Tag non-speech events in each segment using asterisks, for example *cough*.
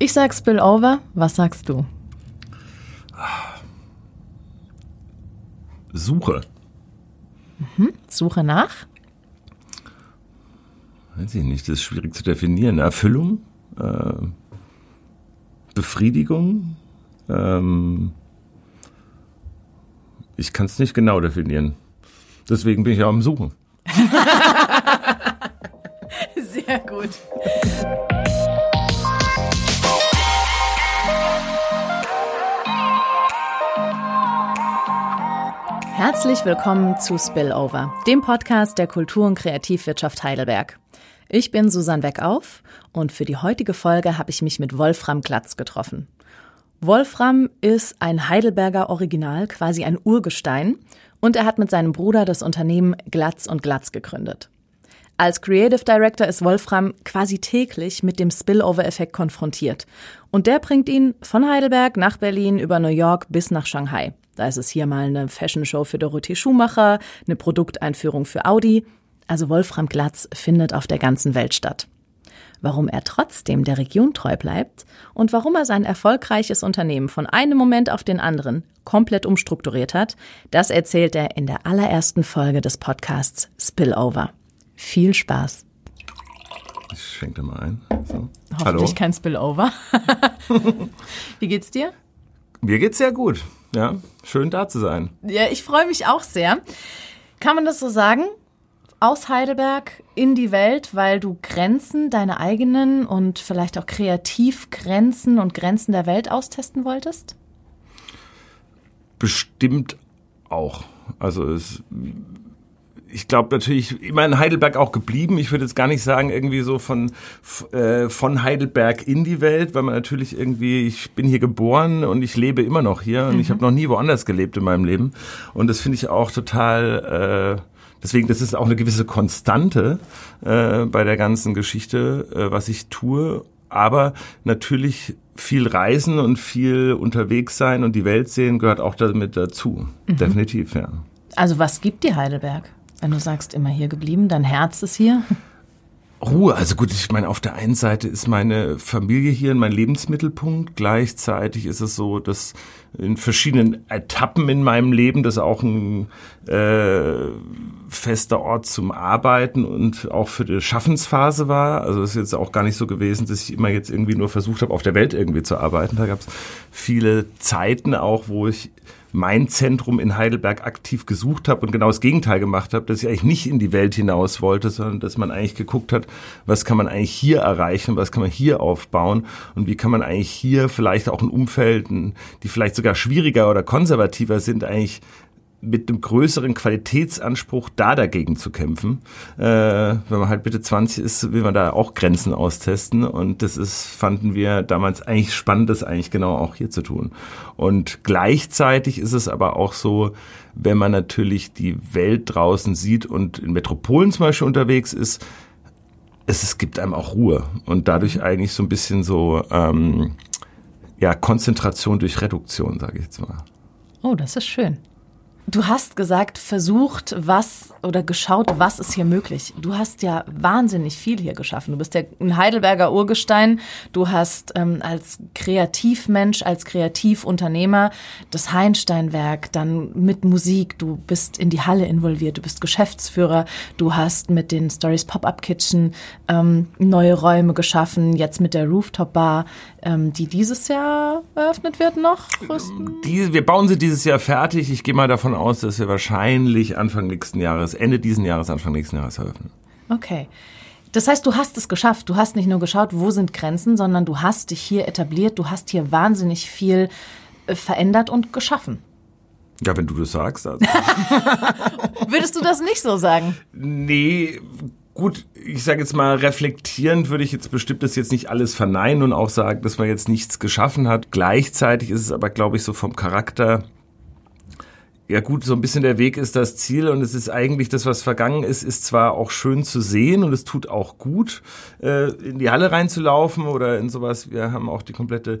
Ich sag Spillover, was sagst du? Suche. Mhm. Suche nach? Weiß ich nicht, das ist schwierig zu definieren. Erfüllung, äh, Befriedigung. Ähm, ich kann es nicht genau definieren. Deswegen bin ich auch am Suchen. *laughs* Sehr gut. Herzlich willkommen zu Spillover, dem Podcast der Kultur- und Kreativwirtschaft Heidelberg. Ich bin Susanne Weckauf und für die heutige Folge habe ich mich mit Wolfram Glatz getroffen. Wolfram ist ein Heidelberger Original, quasi ein Urgestein, und er hat mit seinem Bruder das Unternehmen Glatz und Glatz gegründet. Als Creative Director ist Wolfram quasi täglich mit dem Spillover-Effekt konfrontiert. Und der bringt ihn von Heidelberg nach Berlin über New York bis nach Shanghai. Da ist es hier mal eine Fashion Show für Dorothee Schumacher, eine Produkteinführung für Audi. Also Wolfram Glatz findet auf der ganzen Welt statt. Warum er trotzdem der Region treu bleibt und warum er sein erfolgreiches Unternehmen von einem Moment auf den anderen komplett umstrukturiert hat, das erzählt er in der allerersten Folge des Podcasts Spillover. Viel Spaß. Ich schenke mal ein. So. Hoffentlich Hallo. kein Spillover. *laughs* Wie geht's dir? Mir geht's sehr gut. Ja, schön da zu sein. Ja, ich freue mich auch sehr. Kann man das so sagen? Aus Heidelberg in die Welt, weil du Grenzen, deine eigenen und vielleicht auch Kreativgrenzen und Grenzen der Welt austesten wolltest? Bestimmt auch. Also es ich glaube natürlich immer in Heidelberg auch geblieben. Ich würde jetzt gar nicht sagen irgendwie so von äh, von Heidelberg in die Welt, weil man natürlich irgendwie ich bin hier geboren und ich lebe immer noch hier und mhm. ich habe noch nie woanders gelebt in meinem Leben und das finde ich auch total äh, deswegen das ist auch eine gewisse Konstante äh, bei der ganzen Geschichte, äh, was ich tue, aber natürlich viel reisen und viel unterwegs sein und die Welt sehen gehört auch damit dazu. Mhm. Definitiv, ja. Also was gibt dir Heidelberg? Wenn du sagst, immer hier geblieben, dein Herz ist hier? Ruhe, also gut, ich meine, auf der einen Seite ist meine Familie hier mein Lebensmittelpunkt. Gleichzeitig ist es so, dass in verschiedenen Etappen in meinem Leben das auch ein äh, fester Ort zum Arbeiten und auch für die Schaffensphase war. Also es ist jetzt auch gar nicht so gewesen, dass ich immer jetzt irgendwie nur versucht habe, auf der Welt irgendwie zu arbeiten. Da gab es viele Zeiten auch, wo ich mein Zentrum in Heidelberg aktiv gesucht habe und genau das Gegenteil gemacht habe, dass ich eigentlich nicht in die Welt hinaus wollte, sondern dass man eigentlich geguckt hat, was kann man eigentlich hier erreichen, was kann man hier aufbauen und wie kann man eigentlich hier vielleicht auch in Umfelden, die vielleicht sogar schwieriger oder konservativer sind, eigentlich mit einem größeren Qualitätsanspruch da dagegen zu kämpfen. Äh, wenn man halt bitte 20 ist, will man da auch Grenzen austesten und das ist, fanden wir damals eigentlich spannend, das eigentlich genau auch hier zu tun. Und gleichzeitig ist es aber auch so, wenn man natürlich die Welt draußen sieht und in Metropolen zum Beispiel unterwegs ist, es, es gibt einem auch Ruhe und dadurch eigentlich so ein bisschen so ähm, ja Konzentration durch Reduktion, sage ich jetzt mal. Oh, das ist schön. Du hast gesagt, versucht, was oder geschaut, was ist hier möglich. Du hast ja wahnsinnig viel hier geschaffen. Du bist ja ein Heidelberger Urgestein. Du hast ähm, als Kreativmensch, als Kreativunternehmer das Heinsteinwerk, dann mit Musik. Du bist in die Halle involviert. Du bist Geschäftsführer. Du hast mit den Stories Pop-Up Kitchen ähm, neue Räume geschaffen. Jetzt mit der Rooftop Bar, ähm, die dieses Jahr eröffnet wird noch. Die, wir bauen sie dieses Jahr fertig. Ich gehe mal davon aus, dass wir wahrscheinlich Anfang nächsten Jahres, Ende diesen Jahres, Anfang nächsten Jahres eröffnen. Okay. Das heißt, du hast es geschafft. Du hast nicht nur geschaut, wo sind Grenzen, sondern du hast dich hier etabliert. Du hast hier wahnsinnig viel äh, verändert und geschaffen. Ja, wenn du das sagst. Also. *laughs* Würdest du das nicht so sagen? Nee, gut, ich sage jetzt mal, reflektierend würde ich jetzt bestimmt das jetzt nicht alles verneinen und auch sagen, dass man jetzt nichts geschaffen hat. Gleichzeitig ist es aber, glaube ich, so vom Charakter ja gut, so ein bisschen der Weg ist das Ziel und es ist eigentlich das, was vergangen ist, ist zwar auch schön zu sehen und es tut auch gut, äh, in die Halle reinzulaufen oder in sowas. Wir haben auch die komplette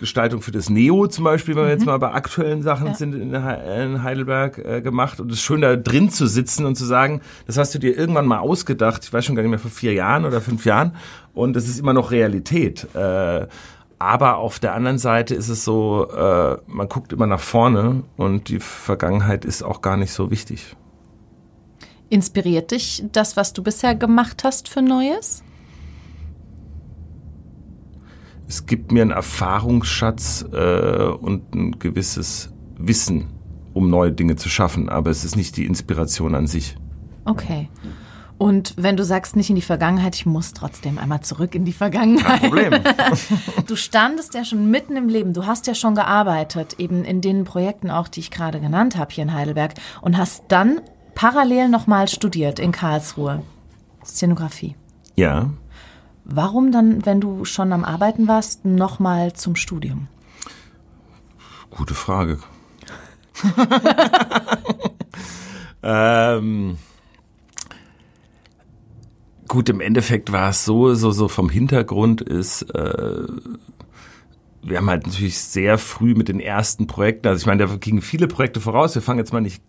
Gestaltung für das Neo zum Beispiel, wenn wir jetzt mhm. mal bei aktuellen Sachen ja. sind in, Heidelberg äh, gemacht und es ist schön da drin zu sitzen und zu sagen, das hast du dir irgendwann mal ausgedacht, ich weiß schon gar nicht mehr vor vier Jahren oder fünf Jahren und das ist immer noch Realität. Äh, aber auf der anderen Seite ist es so, äh, man guckt immer nach vorne und die Vergangenheit ist auch gar nicht so wichtig. Inspiriert dich das, was du bisher gemacht hast für Neues? Es gibt mir einen Erfahrungsschatz äh, und ein gewisses Wissen, um neue Dinge zu schaffen, aber es ist nicht die Inspiration an sich. Okay. Und wenn du sagst, nicht in die Vergangenheit, ich muss trotzdem einmal zurück in die Vergangenheit. Kein Problem. *laughs* du standest ja schon mitten im Leben, du hast ja schon gearbeitet, eben in den Projekten auch, die ich gerade genannt habe hier in Heidelberg und hast dann parallel nochmal studiert in Karlsruhe. Szenografie. Ja. Warum dann, wenn du schon am Arbeiten warst, nochmal zum Studium? Gute Frage. *laughs* ähm, gut, im Endeffekt war es so, so, so vom Hintergrund ist, äh, wir haben halt natürlich sehr früh mit den ersten Projekten, also ich meine, da gingen viele Projekte voraus. Wir fangen jetzt mal nicht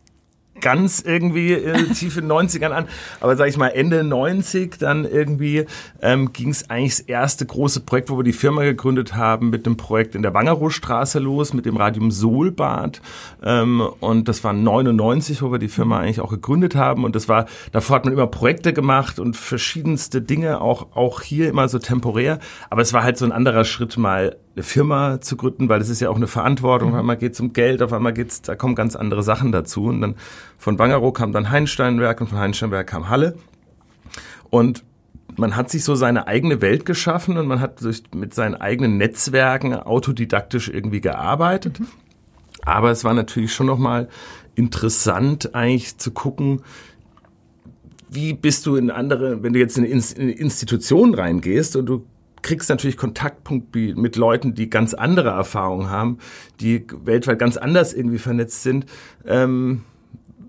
ganz irgendwie äh, tief in den 90ern an, aber sag ich mal Ende 90 dann irgendwie ähm, ging es eigentlich das erste große Projekt, wo wir die Firma gegründet haben, mit dem Projekt in der Wangeroostraße los, mit dem Radium Solbad. Ähm, und das war 99, wo wir die Firma eigentlich auch gegründet haben. Und das war, davor hat man immer Projekte gemacht und verschiedenste Dinge, auch, auch hier immer so temporär, aber es war halt so ein anderer Schritt mal eine Firma zu gründen, weil es ist ja auch eine Verantwortung. Auf einmal geht es um Geld, auf einmal geht's, da kommen ganz andere Sachen dazu. Und dann von Bangerow kam dann Heinsteinwerk und von Heinsteinwerk kam Halle. Und man hat sich so seine eigene Welt geschaffen und man hat sich mit seinen eigenen Netzwerken autodidaktisch irgendwie gearbeitet. Mhm. Aber es war natürlich schon nochmal interessant, eigentlich zu gucken, wie bist du in andere, wenn du jetzt in eine Institution reingehst und du kriegst natürlich Kontaktpunkt mit Leuten, die ganz andere Erfahrungen haben, die weltweit ganz anders irgendwie vernetzt sind. Ähm,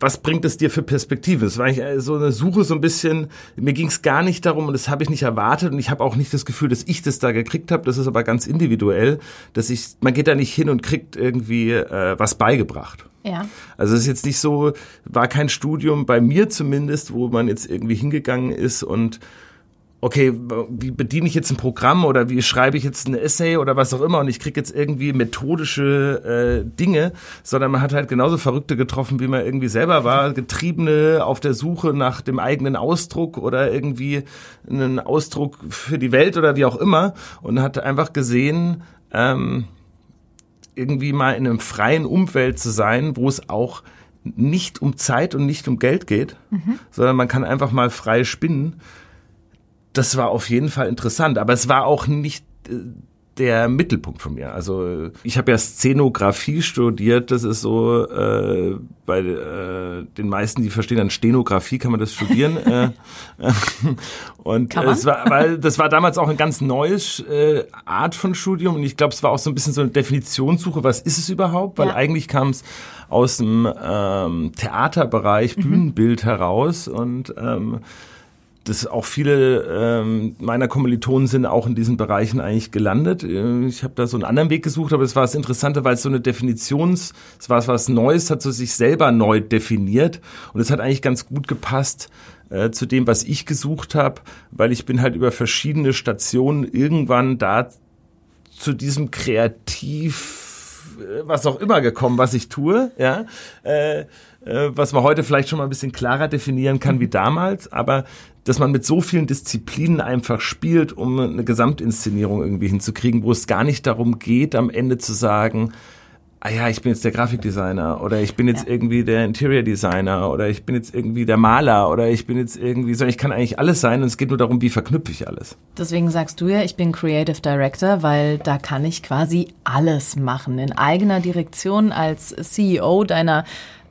was bringt es dir für Perspektive? Es war äh, so eine Suche so ein bisschen, mir ging es gar nicht darum und das habe ich nicht erwartet und ich habe auch nicht das Gefühl, dass ich das da gekriegt habe. Das ist aber ganz individuell, dass ich, man geht da nicht hin und kriegt irgendwie äh, was beigebracht. Ja. Also es ist jetzt nicht so, war kein Studium bei mir zumindest, wo man jetzt irgendwie hingegangen ist und okay, wie bediene ich jetzt ein Programm oder wie schreibe ich jetzt ein Essay oder was auch immer und ich kriege jetzt irgendwie methodische äh, Dinge, sondern man hat halt genauso Verrückte getroffen, wie man irgendwie selber war, Getriebene auf der Suche nach dem eigenen Ausdruck oder irgendwie einen Ausdruck für die Welt oder wie auch immer und hat einfach gesehen, ähm, irgendwie mal in einem freien Umfeld zu sein, wo es auch nicht um Zeit und nicht um Geld geht, mhm. sondern man kann einfach mal frei spinnen das war auf jeden Fall interessant, aber es war auch nicht äh, der Mittelpunkt von mir. Also ich habe ja Szenografie studiert, das ist so äh, bei äh, den meisten, die verstehen dann Stenografie, kann man das studieren. *laughs* äh, *laughs* und es war, weil das war damals auch ein ganz neues äh, Art von Studium und ich glaube, es war auch so ein bisschen so eine Definitionssuche, was ist es überhaupt? Weil ja. eigentlich kam es aus dem ähm, Theaterbereich, mhm. Bühnenbild heraus und ähm, das auch viele ähm, meiner Kommilitonen sind auch in diesen Bereichen eigentlich gelandet. Äh, ich habe da so einen anderen Weg gesucht, aber es war das Interessante, weil es so eine Definitions, es war was Neues, hat so sich selber neu definiert und es hat eigentlich ganz gut gepasst äh, zu dem, was ich gesucht habe, weil ich bin halt über verschiedene Stationen irgendwann da zu diesem Kreativ, äh, was auch immer gekommen, was ich tue, ja. Äh, äh, was man heute vielleicht schon mal ein bisschen klarer definieren kann wie damals, aber dass man mit so vielen Disziplinen einfach spielt, um eine Gesamtinszenierung irgendwie hinzukriegen, wo es gar nicht darum geht, am Ende zu sagen, ah ja, ich bin jetzt der Grafikdesigner oder ich bin jetzt ja. irgendwie der Interior Designer oder ich bin jetzt irgendwie der Maler oder ich bin jetzt irgendwie, sondern ich kann eigentlich alles sein und es geht nur darum, wie verknüpfe ich alles. Deswegen sagst du ja, ich bin Creative Director, weil da kann ich quasi alles machen. In eigener Direktion als CEO deiner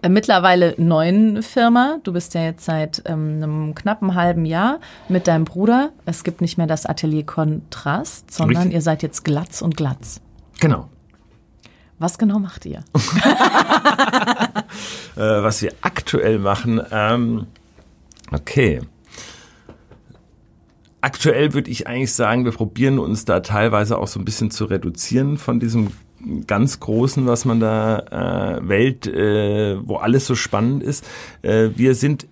mittlerweile neuen Firma. Du bist ja jetzt seit ähm, einem knappen halben Jahr mit deinem Bruder. Es gibt nicht mehr das Atelier Kontrast, sondern Richtig. ihr seid jetzt Glatz und Glatz. Genau. Was genau macht ihr? *laughs* äh, was wir aktuell machen, ähm, okay. Aktuell würde ich eigentlich sagen, wir probieren uns da teilweise auch so ein bisschen zu reduzieren von diesem ganz Großen, was man da äh, Welt, äh, wo alles so spannend ist. Äh, wir sind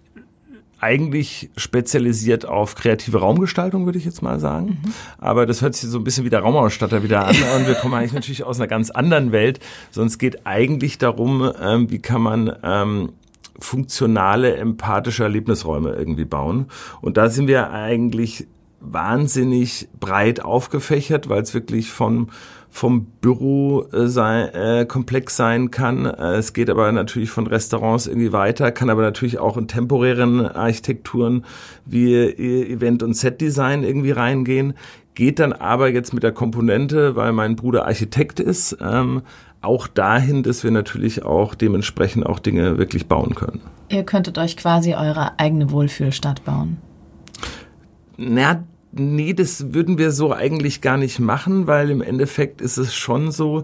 eigentlich spezialisiert auf kreative Raumgestaltung, würde ich jetzt mal sagen. Mhm. Aber das hört sich so ein bisschen wie der Raumausstatter wieder an. Und wir kommen eigentlich natürlich aus einer ganz anderen Welt. Sonst geht eigentlich darum, ähm, wie kann man ähm, funktionale, empathische Erlebnisräume irgendwie bauen. Und da sind wir eigentlich wahnsinnig breit aufgefächert, weil es wirklich von vom Büro äh, sein, äh, komplex sein kann. Äh, es geht aber natürlich von Restaurants irgendwie weiter, kann aber natürlich auch in temporären Architekturen wie äh, Event- und Set-Design irgendwie reingehen. Geht dann aber jetzt mit der Komponente, weil mein Bruder Architekt ist, ähm, auch dahin, dass wir natürlich auch dementsprechend auch Dinge wirklich bauen können. Ihr könntet euch quasi eure eigene Wohlfühlstadt bauen. Na, nee, das würden wir so eigentlich gar nicht machen, weil im Endeffekt ist es schon so,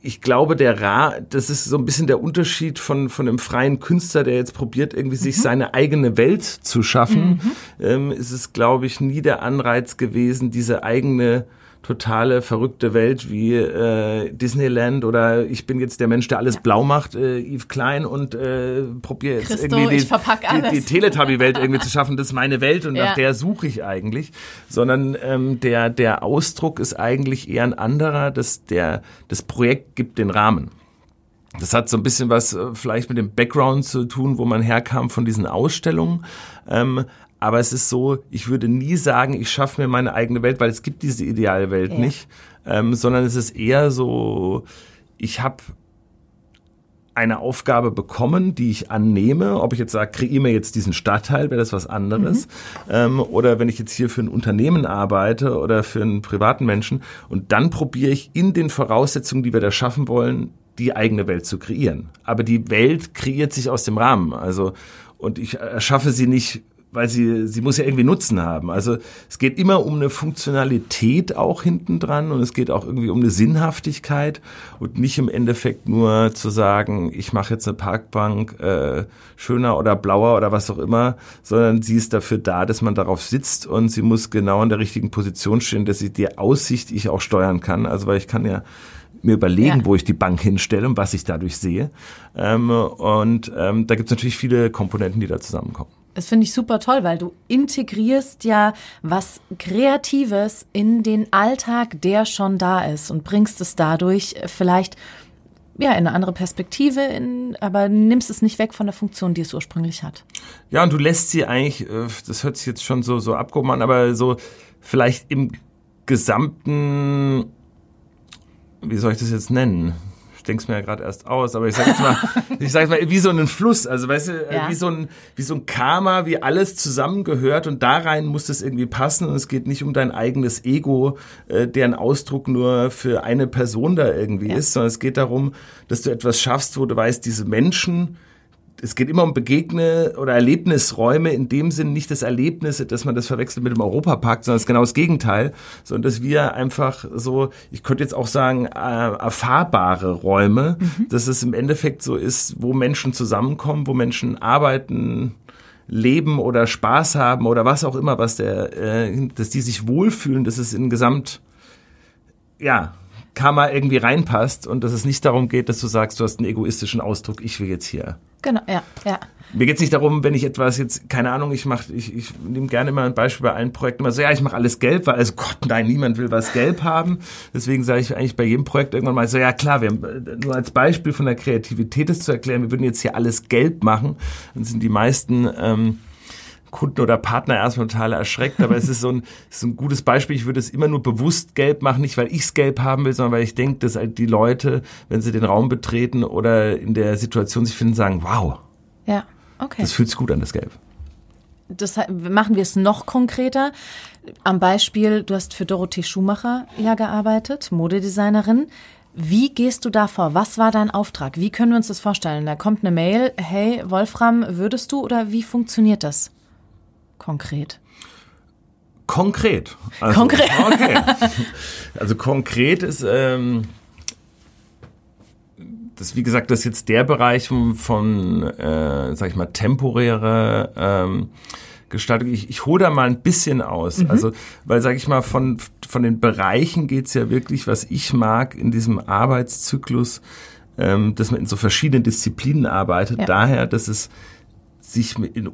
ich glaube, der Ra, das ist so ein bisschen der Unterschied von, von einem freien Künstler, der jetzt probiert, irgendwie mhm. sich seine eigene Welt zu schaffen, mhm. ähm, ist es, glaube ich, nie der Anreiz gewesen, diese eigene totale verrückte Welt wie äh, Disneyland oder ich bin jetzt der Mensch, der alles ja. blau macht, äh, Yves Klein und äh, probiere jetzt Christo, irgendwie die, die, die Teletubby-Welt irgendwie zu schaffen. Das ist meine Welt und ja. nach der suche ich eigentlich. Sondern ähm, der, der Ausdruck ist eigentlich eher ein anderer. dass der, das Projekt gibt den Rahmen. Das hat so ein bisschen was äh, vielleicht mit dem Background zu tun, wo man herkam von diesen Ausstellungen. Ähm, aber es ist so, ich würde nie sagen, ich schaffe mir meine eigene Welt, weil es gibt diese ideale Welt ja. nicht, ähm, sondern es ist eher so, ich habe eine Aufgabe bekommen, die ich annehme. Ob ich jetzt sage, kreiere mir jetzt diesen Stadtteil, wäre das was anderes. Mhm. Ähm, oder wenn ich jetzt hier für ein Unternehmen arbeite oder für einen privaten Menschen. Und dann probiere ich in den Voraussetzungen, die wir da schaffen wollen, die eigene Welt zu kreieren. Aber die Welt kreiert sich aus dem Rahmen. Also, und ich erschaffe sie nicht weil sie, sie muss ja irgendwie Nutzen haben. Also es geht immer um eine Funktionalität auch hinten dran und es geht auch irgendwie um eine Sinnhaftigkeit und nicht im Endeffekt nur zu sagen, ich mache jetzt eine Parkbank äh, schöner oder blauer oder was auch immer, sondern sie ist dafür da, dass man darauf sitzt und sie muss genau in der richtigen Position stehen, dass sie die Aussicht ich auch steuern kann. Also weil ich kann ja mir überlegen, ja. wo ich die Bank hinstelle und was ich dadurch sehe. Ähm, und ähm, da gibt es natürlich viele Komponenten, die da zusammenkommen. Das finde ich super toll, weil du integrierst ja was Kreatives in den Alltag, der schon da ist und bringst es dadurch vielleicht ja, in eine andere Perspektive, in, aber nimmst es nicht weg von der Funktion, die es ursprünglich hat. Ja, und du lässt sie eigentlich, äh, das hört sich jetzt schon so, so abgehoben an, aber so vielleicht im gesamten, wie soll ich das jetzt nennen? Denke es mir ja gerade erst aus, aber ich sage jetzt mal, *laughs* ich sage mal, wie so ein Fluss, also weißt du, äh, ja. wie so ein wie so ein Karma, wie alles zusammengehört und da rein muss es irgendwie passen und es geht nicht um dein eigenes Ego, äh, deren Ausdruck nur für eine Person da irgendwie ja. ist, sondern es geht darum, dass du etwas schaffst, wo du weißt, diese Menschen es geht immer um Begegne oder Erlebnisräume, in dem Sinn nicht das Erlebnis, dass man das verwechselt mit dem Europapark, sondern es ist genau das Gegenteil, sondern dass wir einfach so, ich könnte jetzt auch sagen, äh, erfahrbare Räume, mhm. dass es im Endeffekt so ist, wo Menschen zusammenkommen, wo Menschen arbeiten, leben oder Spaß haben oder was auch immer, was der, äh, dass die sich wohlfühlen, dass es in Gesamt, ja, Karma irgendwie reinpasst und dass es nicht darum geht, dass du sagst, du hast einen egoistischen Ausdruck, ich will jetzt hier. Genau, ja, ja. Mir geht es nicht darum, wenn ich etwas jetzt, keine Ahnung, ich mache, ich, ich nehme gerne mal ein Beispiel bei allen Projekten, immer so, ja, ich mache alles gelb, weil, also Gott, nein, niemand will was gelb haben. Deswegen sage ich eigentlich bei jedem Projekt irgendwann mal so, ja klar, wir haben, nur als Beispiel von der Kreativität das zu erklären, wir würden jetzt hier alles gelb machen, dann sind die meisten ähm, Kunden oder Partner erstmal total erschreckt, aber es ist so ein, *laughs* ist ein gutes Beispiel. Ich würde es immer nur bewusst gelb machen, nicht weil ich es gelb haben will, sondern weil ich denke, dass halt die Leute, wenn sie den Raum betreten oder in der Situation sich finden, sagen, wow. Ja, okay. Das fühlt sich gut an, das Gelb. Das machen wir es noch konkreter. Am Beispiel, du hast für Dorothee Schumacher ja gearbeitet, Modedesignerin. Wie gehst du da vor? Was war dein Auftrag? Wie können wir uns das vorstellen? Da kommt eine Mail, hey Wolfram, würdest du oder wie funktioniert das? Konkret? Konkret. Also, konkret. Okay. *laughs* Also konkret ist, ähm, das wie gesagt, das ist jetzt der Bereich von, von äh, sag ich mal, temporäre ähm, Gestaltung. Ich, ich hole da mal ein bisschen aus. Mhm. Also, weil, sag ich mal, von, von den Bereichen geht's ja wirklich, was ich mag in diesem Arbeitszyklus, ähm, dass man in so verschiedenen Disziplinen arbeitet. Ja. Daher, dass es sich in,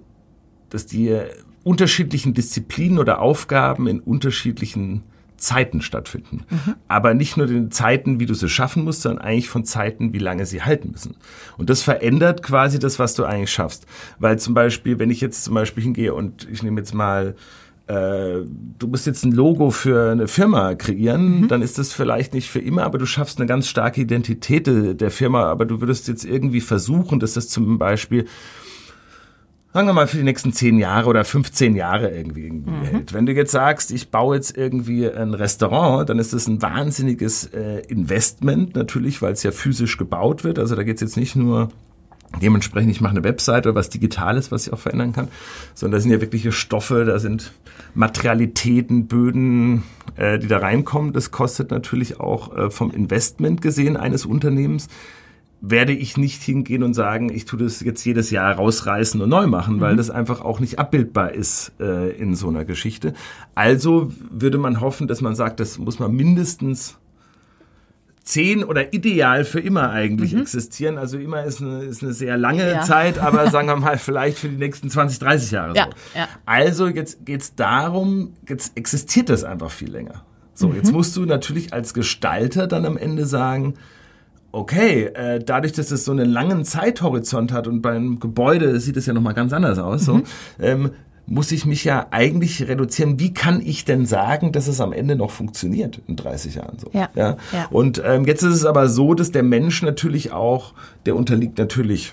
dass die unterschiedlichen Disziplinen oder Aufgaben in unterschiedlichen Zeiten stattfinden. Mhm. Aber nicht nur den Zeiten, wie du sie schaffen musst, sondern eigentlich von Zeiten, wie lange sie halten müssen. Und das verändert quasi das, was du eigentlich schaffst. Weil zum Beispiel, wenn ich jetzt zum Beispiel hingehe und ich nehme jetzt mal äh, du musst jetzt ein Logo für eine Firma kreieren, mhm. dann ist das vielleicht nicht für immer, aber du schaffst eine ganz starke Identität der Firma, aber du würdest jetzt irgendwie versuchen, dass das zum Beispiel sagen wir mal, für die nächsten zehn Jahre oder 15 Jahre irgendwie, irgendwie mhm. hält. Wenn du jetzt sagst, ich baue jetzt irgendwie ein Restaurant, dann ist das ein wahnsinniges äh, Investment natürlich, weil es ja physisch gebaut wird. Also da geht es jetzt nicht nur dementsprechend, ich mache eine Webseite oder was Digitales, was ich auch verändern kann, sondern da sind ja wirkliche Stoffe, da sind Materialitäten, Böden, äh, die da reinkommen. Das kostet natürlich auch äh, vom Investment gesehen eines Unternehmens werde ich nicht hingehen und sagen, ich tue das jetzt jedes Jahr rausreißen und neu machen, mhm. weil das einfach auch nicht abbildbar ist äh, in so einer Geschichte. Also würde man hoffen, dass man sagt, das muss man mindestens zehn oder ideal für immer eigentlich mhm. existieren. Also immer ist eine, ist eine sehr lange ja. Zeit, aber *laughs* sagen wir mal vielleicht für die nächsten 20, 30 Jahre ja, so. Ja. Also jetzt geht's darum, jetzt existiert das einfach viel länger. So, mhm. jetzt musst du natürlich als Gestalter dann am Ende sagen, okay, äh, dadurch, dass es so einen langen Zeithorizont hat und beim Gebäude sieht es ja nochmal ganz anders aus, mhm. so, ähm, muss ich mich ja eigentlich reduzieren. Wie kann ich denn sagen, dass es am Ende noch funktioniert in 30 Jahren so? Ja. ja? ja. Und ähm, jetzt ist es aber so, dass der Mensch natürlich auch, der unterliegt natürlich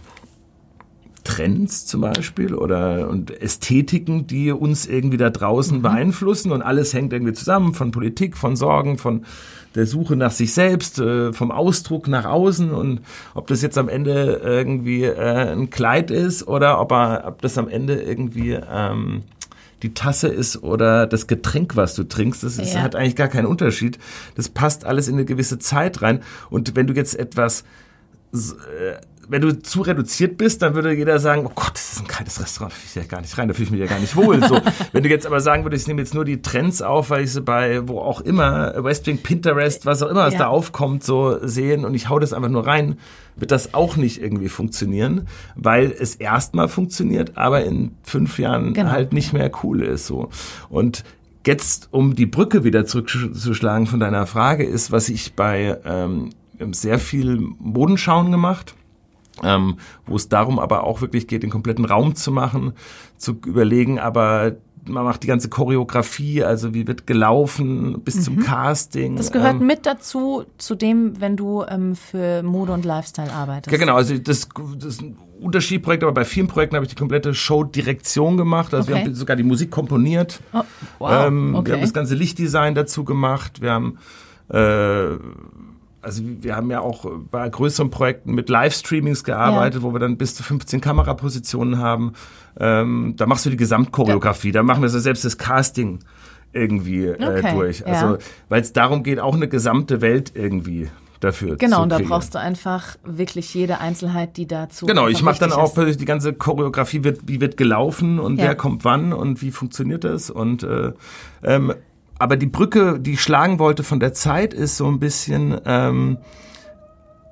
Trends zum Beispiel oder und Ästhetiken, die uns irgendwie da draußen mhm. beeinflussen und alles hängt irgendwie zusammen von Politik, von Sorgen, von der Suche nach sich selbst, äh, vom Ausdruck nach außen und ob das jetzt am Ende irgendwie äh, ein Kleid ist oder ob, er, ob das am Ende irgendwie ähm, die Tasse ist oder das Getränk, was du trinkst, das ist, ja. hat eigentlich gar keinen Unterschied. Das passt alles in eine gewisse Zeit rein. Und wenn du jetzt etwas äh, wenn du zu reduziert bist, dann würde jeder sagen, oh Gott, das ist ein kaltes Restaurant, da fühle ich ja gar nicht rein, da fühle ich mich ja gar nicht wohl. So, *laughs* wenn du jetzt aber sagen würdest, ich nehme jetzt nur die Trends auf, weil ich sie bei wo auch immer, Westwing, Pinterest, was auch immer, was ja. da aufkommt, so sehen und ich hau das einfach nur rein, wird das auch nicht irgendwie funktionieren, weil es erstmal funktioniert, aber in fünf Jahren genau. halt nicht mehr cool ist. So. Und jetzt, um die Brücke wieder zurückzuschlagen von deiner Frage, ist, was ich bei ähm, sehr viel Modenschauen gemacht ähm, wo es darum aber auch wirklich geht, den kompletten Raum zu machen, zu überlegen, aber man macht die ganze Choreografie, also wie wird gelaufen bis mhm. zum Casting. Das gehört ähm, mit dazu, zu dem, wenn du ähm, für Mode und Lifestyle arbeitest. Ja, genau. Also das, das ist ein Unterschiedprojekt, aber bei vielen Projekten habe ich die komplette Show-Direktion gemacht. Also okay. wir haben sogar die Musik komponiert. Oh, wow. Ähm, okay. Wir haben das ganze Lichtdesign dazu gemacht. Wir haben äh, also wir haben ja auch bei größeren Projekten mit Livestreamings gearbeitet, ja. wo wir dann bis zu 15 Kamerapositionen haben. Ähm, da machst du die Gesamtchoreografie, ja. da machen wir so selbst das Casting irgendwie äh, okay. durch. Also ja. weil es darum geht, auch eine gesamte Welt irgendwie dafür genau, und da brauchst du einfach wirklich jede Einzelheit, die dazu Genau, ich mache dann auch ist. die ganze Choreografie, wird, wie wird gelaufen und ja. wer kommt wann und wie funktioniert das und äh, ähm, aber die Brücke, die ich schlagen wollte von der Zeit, ist so ein bisschen ähm,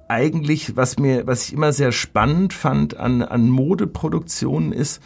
eigentlich, was mir, was ich immer sehr spannend fand an, an Modeproduktionen ist,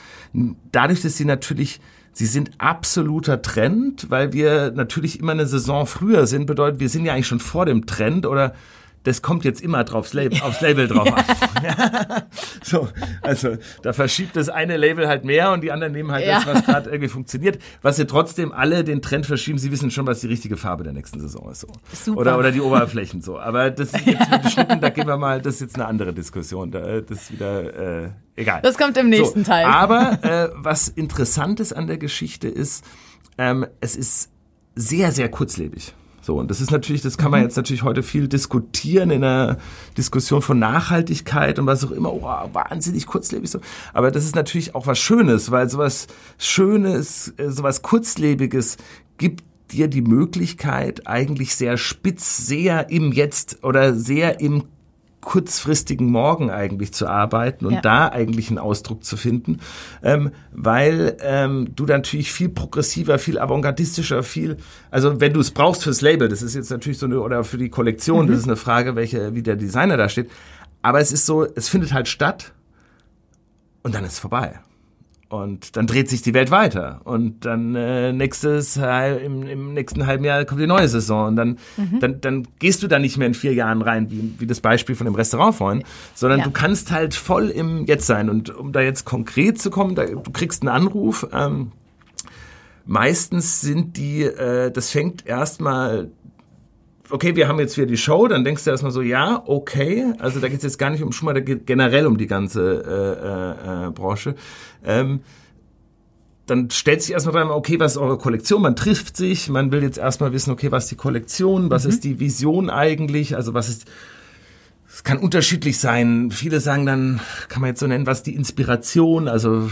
dadurch, dass sie natürlich Sie sind absoluter Trend, weil wir natürlich immer eine Saison früher sind, bedeutet, wir sind ja eigentlich schon vor dem Trend oder das kommt jetzt immer draufs Label, aufs Label drauf an. *laughs* *laughs* so, also da verschiebt das eine Label halt mehr und die anderen nehmen halt ja. das, was gerade irgendwie funktioniert. Was sie trotzdem alle den Trend verschieben, sie wissen schon, was die richtige Farbe der nächsten Saison ist. So. Super. Oder, oder die Oberflächen so. Aber das ist jetzt *laughs* mit den Schnitten, da gehen wir mal, das ist jetzt eine andere Diskussion. Da, das ist wieder äh, egal. Das kommt im nächsten so, Teil. Aber äh, was interessant ist an der Geschichte ist, ähm, es ist sehr, sehr kurzlebig. So, und das ist natürlich, das kann man mhm. jetzt natürlich heute viel diskutieren in einer Diskussion von Nachhaltigkeit und was auch immer, oh, wahnsinnig kurzlebig so. Aber das ist natürlich auch was Schönes, weil sowas Schönes, äh, sowas Kurzlebiges gibt dir die Möglichkeit, eigentlich sehr spitz, sehr im Jetzt oder sehr im kurzfristigen Morgen eigentlich zu arbeiten und ja. da eigentlich einen Ausdruck zu finden, ähm, weil ähm, du natürlich viel progressiver, viel avantgardistischer, viel, also wenn du es brauchst fürs Label, das ist jetzt natürlich so eine, oder für die Kollektion, mhm. das ist eine Frage, welche, wie der Designer da steht, aber es ist so, es findet halt statt und dann ist es vorbei. Und dann dreht sich die Welt weiter. Und dann äh, nächstes im, im nächsten halben Jahr kommt die neue Saison. Und dann, mhm. dann, dann gehst du da nicht mehr in vier Jahren rein, wie, wie das Beispiel von dem Restaurant vorhin, sondern ja. du kannst halt voll im Jetzt sein. Und um da jetzt konkret zu kommen, da, du kriegst einen Anruf. Ähm, meistens sind die, äh, das fängt erstmal okay, wir haben jetzt wieder die Show, dann denkst du erstmal so, ja, okay, also da geht es jetzt gar nicht um Schumacher, da geht generell um die ganze äh, äh, Branche. Ähm, dann stellt sich erstmal dran, okay, was ist eure Kollektion? Man trifft sich, man will jetzt erstmal wissen, okay, was ist die Kollektion, was mhm. ist die Vision eigentlich, also was ist, es kann unterschiedlich sein. Viele sagen dann, kann man jetzt so nennen, was die Inspiration, also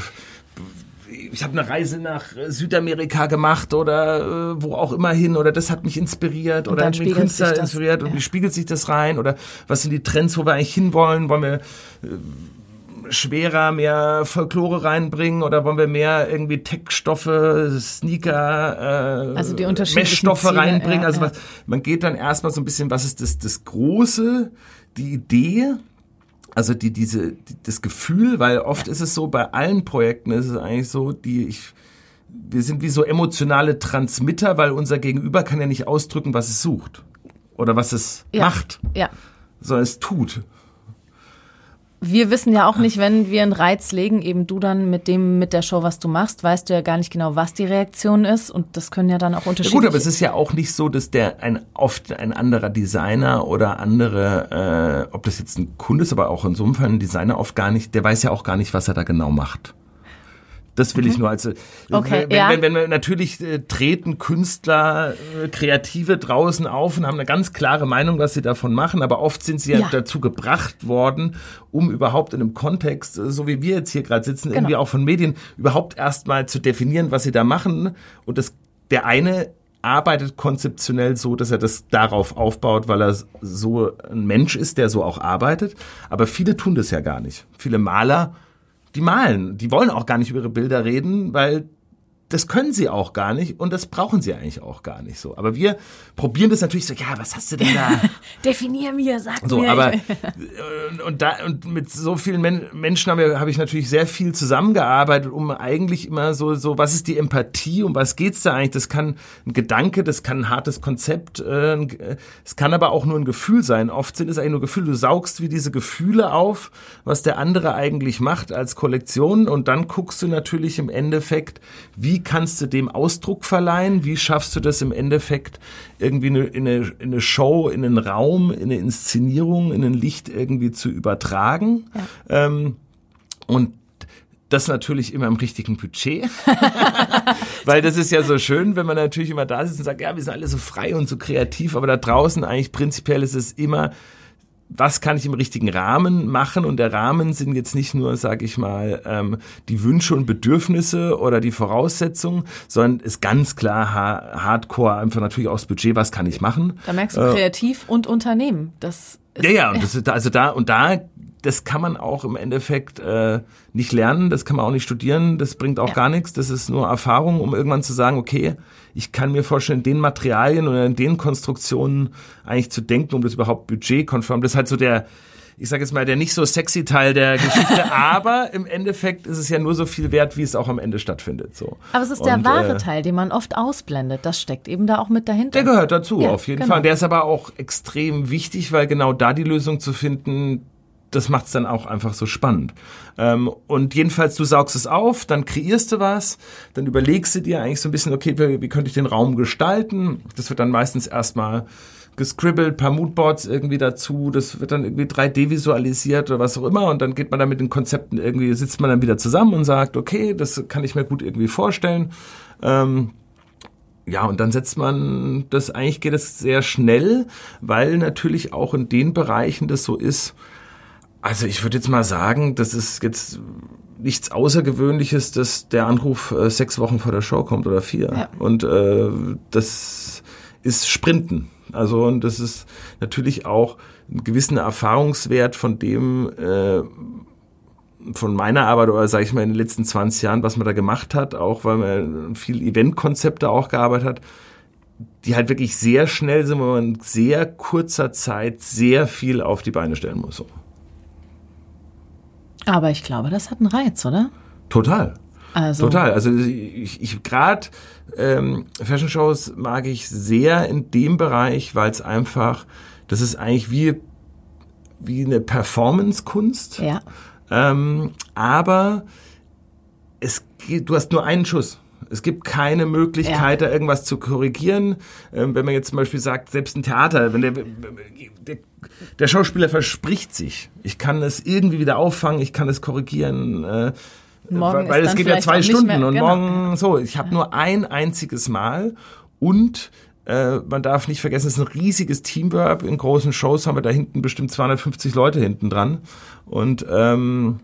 ich habe eine Reise nach Südamerika gemacht oder äh, wo auch immer hin oder das hat mich inspiriert und oder hat mich Künstler inspiriert und wie spiegelt sich das rein oder was sind die Trends, wo wir eigentlich hinwollen? Wollen wir äh, schwerer mehr Folklore reinbringen oder wollen wir mehr irgendwie Tech-Stoffe, Sneaker, äh, also die Messstoffe reinbringen? Ja, also was, man geht dann erstmal so ein bisschen, was ist das, das Große, die Idee also die, diese, die, das Gefühl, weil oft ist es so, bei allen Projekten ist es eigentlich so, die ich, wir sind wie so emotionale Transmitter, weil unser Gegenüber kann ja nicht ausdrücken, was es sucht oder was es ja. macht, ja. sondern es tut wir wissen ja auch nicht, wenn wir einen Reiz legen, eben du dann mit dem, mit der Show, was du machst, weißt du ja gar nicht genau, was die Reaktion ist und das können ja dann auch unterschiedliche. Ja gut, aber es ist ja auch nicht so, dass der ein oft ein anderer Designer oder andere, äh, ob das jetzt ein Kunde ist, aber auch in so einem Fall ein Designer oft gar nicht, der weiß ja auch gar nicht, was er da genau macht. Das will mhm. ich nur als äh, okay, wenn, ja. wenn, wenn, wenn natürlich äh, treten Künstler, äh, Kreative draußen auf und haben eine ganz klare Meinung, was sie davon machen, aber oft sind sie ja, ja dazu gebracht worden, um überhaupt in einem Kontext, äh, so wie wir jetzt hier gerade sitzen, genau. irgendwie auch von Medien, überhaupt erstmal zu definieren, was sie da machen. Und das der eine arbeitet konzeptionell so, dass er das darauf aufbaut, weil er so ein Mensch ist, der so auch arbeitet. Aber viele tun das ja gar nicht. Viele Maler die malen. Die wollen auch gar nicht über ihre Bilder reden, weil das können sie auch gar nicht und das brauchen sie eigentlich auch gar nicht so. Aber wir probieren das natürlich so, ja, was hast du denn da? *laughs* Definier mir, sag so, mir. Aber, *laughs* und, da, und mit so vielen Men Menschen habe, habe ich natürlich sehr viel zusammengearbeitet, um eigentlich immer so, so, was ist die Empathie, um was geht's da eigentlich? Das kann ein Gedanke, das kann ein hartes Konzept, äh, es kann aber auch nur ein Gefühl sein. Oft sind es eigentlich nur Gefühle. Du saugst wie diese Gefühle auf, was der andere eigentlich macht als Kollektion und dann guckst du natürlich im Endeffekt, wie wie kannst du dem Ausdruck verleihen? Wie schaffst du das im Endeffekt irgendwie in eine, in eine Show, in einen Raum, in eine Inszenierung, in ein Licht irgendwie zu übertragen? Ja. Ähm, und das natürlich immer im richtigen Budget. *laughs* Weil das ist ja so schön, wenn man natürlich immer da sitzt und sagt, ja, wir sind alle so frei und so kreativ, aber da draußen eigentlich prinzipiell ist es immer was kann ich im richtigen Rahmen machen? Und der Rahmen sind jetzt nicht nur, sage ich mal, ähm, die Wünsche und Bedürfnisse oder die Voraussetzungen, sondern ist ganz klar Hardcore einfach natürlich auch das Budget, was kann ich machen? Da merkst du äh, kreativ und Unternehmen. Das ja, ja, und das ist also da und da das kann man auch im Endeffekt äh, nicht lernen, das kann man auch nicht studieren, das bringt auch ja. gar nichts, das ist nur Erfahrung, um irgendwann zu sagen, okay, ich kann mir vorstellen, in den Materialien oder in den Konstruktionen eigentlich zu denken, um das überhaupt budgetkonform, das ist halt so der, ich sage jetzt mal, der nicht so sexy Teil der Geschichte, *laughs* aber im Endeffekt ist es ja nur so viel wert, wie es auch am Ende stattfindet. So. Aber es ist der wahre äh, Teil, den man oft ausblendet. Das steckt eben da auch mit dahinter. Der gehört dazu, ja, auf jeden genau. Fall. Der ist aber auch extrem wichtig, weil genau da die Lösung zu finden, das macht es dann auch einfach so spannend. Ähm, und jedenfalls, du saugst es auf, dann kreierst du was, dann überlegst du dir eigentlich so ein bisschen, okay, wie, wie könnte ich den Raum gestalten? Das wird dann meistens erstmal gescribbelt, paar Moodboards irgendwie dazu, das wird dann irgendwie 3D visualisiert oder was auch immer und dann geht man da mit den Konzepten irgendwie, sitzt man dann wieder zusammen und sagt, okay, das kann ich mir gut irgendwie vorstellen. Ähm, ja, und dann setzt man das, eigentlich geht es sehr schnell, weil natürlich auch in den Bereichen das so ist, also ich würde jetzt mal sagen, das ist jetzt nichts Außergewöhnliches, dass der Anruf äh, sechs Wochen vor der Show kommt oder vier. Ja. Und äh, das ist Sprinten. Also und das ist natürlich auch ein gewissen Erfahrungswert von dem, äh, von meiner Arbeit oder sage ich mal in den letzten 20 Jahren, was man da gemacht hat, auch weil man viel Eventkonzepte auch gearbeitet hat, die halt wirklich sehr schnell sind, wo man in sehr kurzer Zeit sehr viel auf die Beine stellen muss. Aber ich glaube, das hat einen Reiz, oder? Total. Also. Total. Also ich, ich gerade ähm, Fashion Shows mag ich sehr in dem Bereich, weil es einfach, das ist eigentlich wie wie eine Performance-Kunst. Ja. Ähm, aber es du hast nur einen Schuss. Es gibt keine Möglichkeit, ja. da irgendwas zu korrigieren. Ähm, wenn man jetzt zum Beispiel sagt, selbst ein Theater, wenn der, der, der, Schauspieler verspricht sich, ich kann es irgendwie wieder auffangen, ich kann es korrigieren. Äh, morgen weil es geht ja zwei Stunden mehr, und genau. morgen so. Ich habe ja. nur ein einziges Mal und äh, man darf nicht vergessen, es ist ein riesiges Teamwork. In großen Shows haben wir da hinten bestimmt 250 Leute hinten dran und ähm,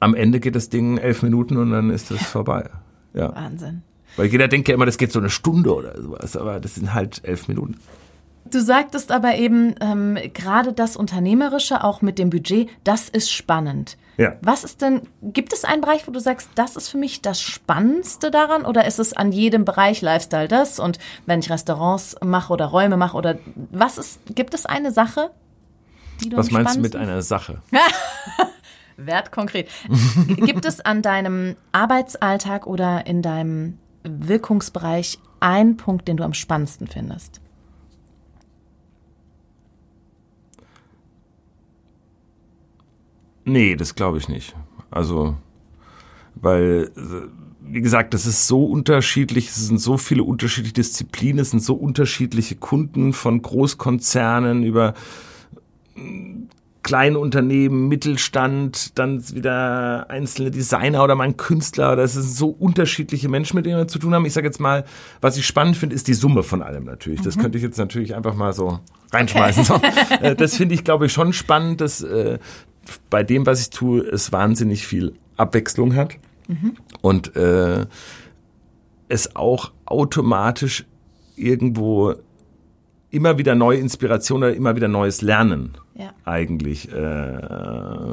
am Ende geht das Ding elf Minuten und dann ist es vorbei. Ja. Wahnsinn. Weil jeder denkt ja immer, das geht so eine Stunde oder sowas, aber das sind halt elf Minuten. Du sagtest aber eben, ähm, gerade das Unternehmerische, auch mit dem Budget, das ist spannend. Ja. Was ist denn, gibt es einen Bereich, wo du sagst, das ist für mich das Spannendste daran oder ist es an jedem Bereich Lifestyle das und wenn ich Restaurants mache oder Räume mache oder was ist, gibt es eine Sache, die du Was meinst du mit einer Sache? *laughs* Wert konkret. gibt es an deinem Arbeitsalltag oder in deinem Wirkungsbereich einen Punkt, den du am spannendsten findest? Nee, das glaube ich nicht. Also, weil, wie gesagt, das ist so unterschiedlich, es sind so viele unterschiedliche Disziplinen, es sind so unterschiedliche Kunden von Großkonzernen über Kleinunternehmen, Mittelstand, dann wieder einzelne Designer oder mein Künstler. Das sind so unterschiedliche Menschen, mit denen wir zu tun haben. Ich sage jetzt mal, was ich spannend finde, ist die Summe von allem natürlich. Das mhm. könnte ich jetzt natürlich einfach mal so reinschmeißen. Okay. *laughs* Äh, das finde ich, glaube ich, schon spannend, dass äh, bei dem, was ich tue, es wahnsinnig viel Abwechslung hat mhm. und äh, es auch automatisch irgendwo immer wieder neue Inspiration oder immer wieder neues Lernen ja. eigentlich äh,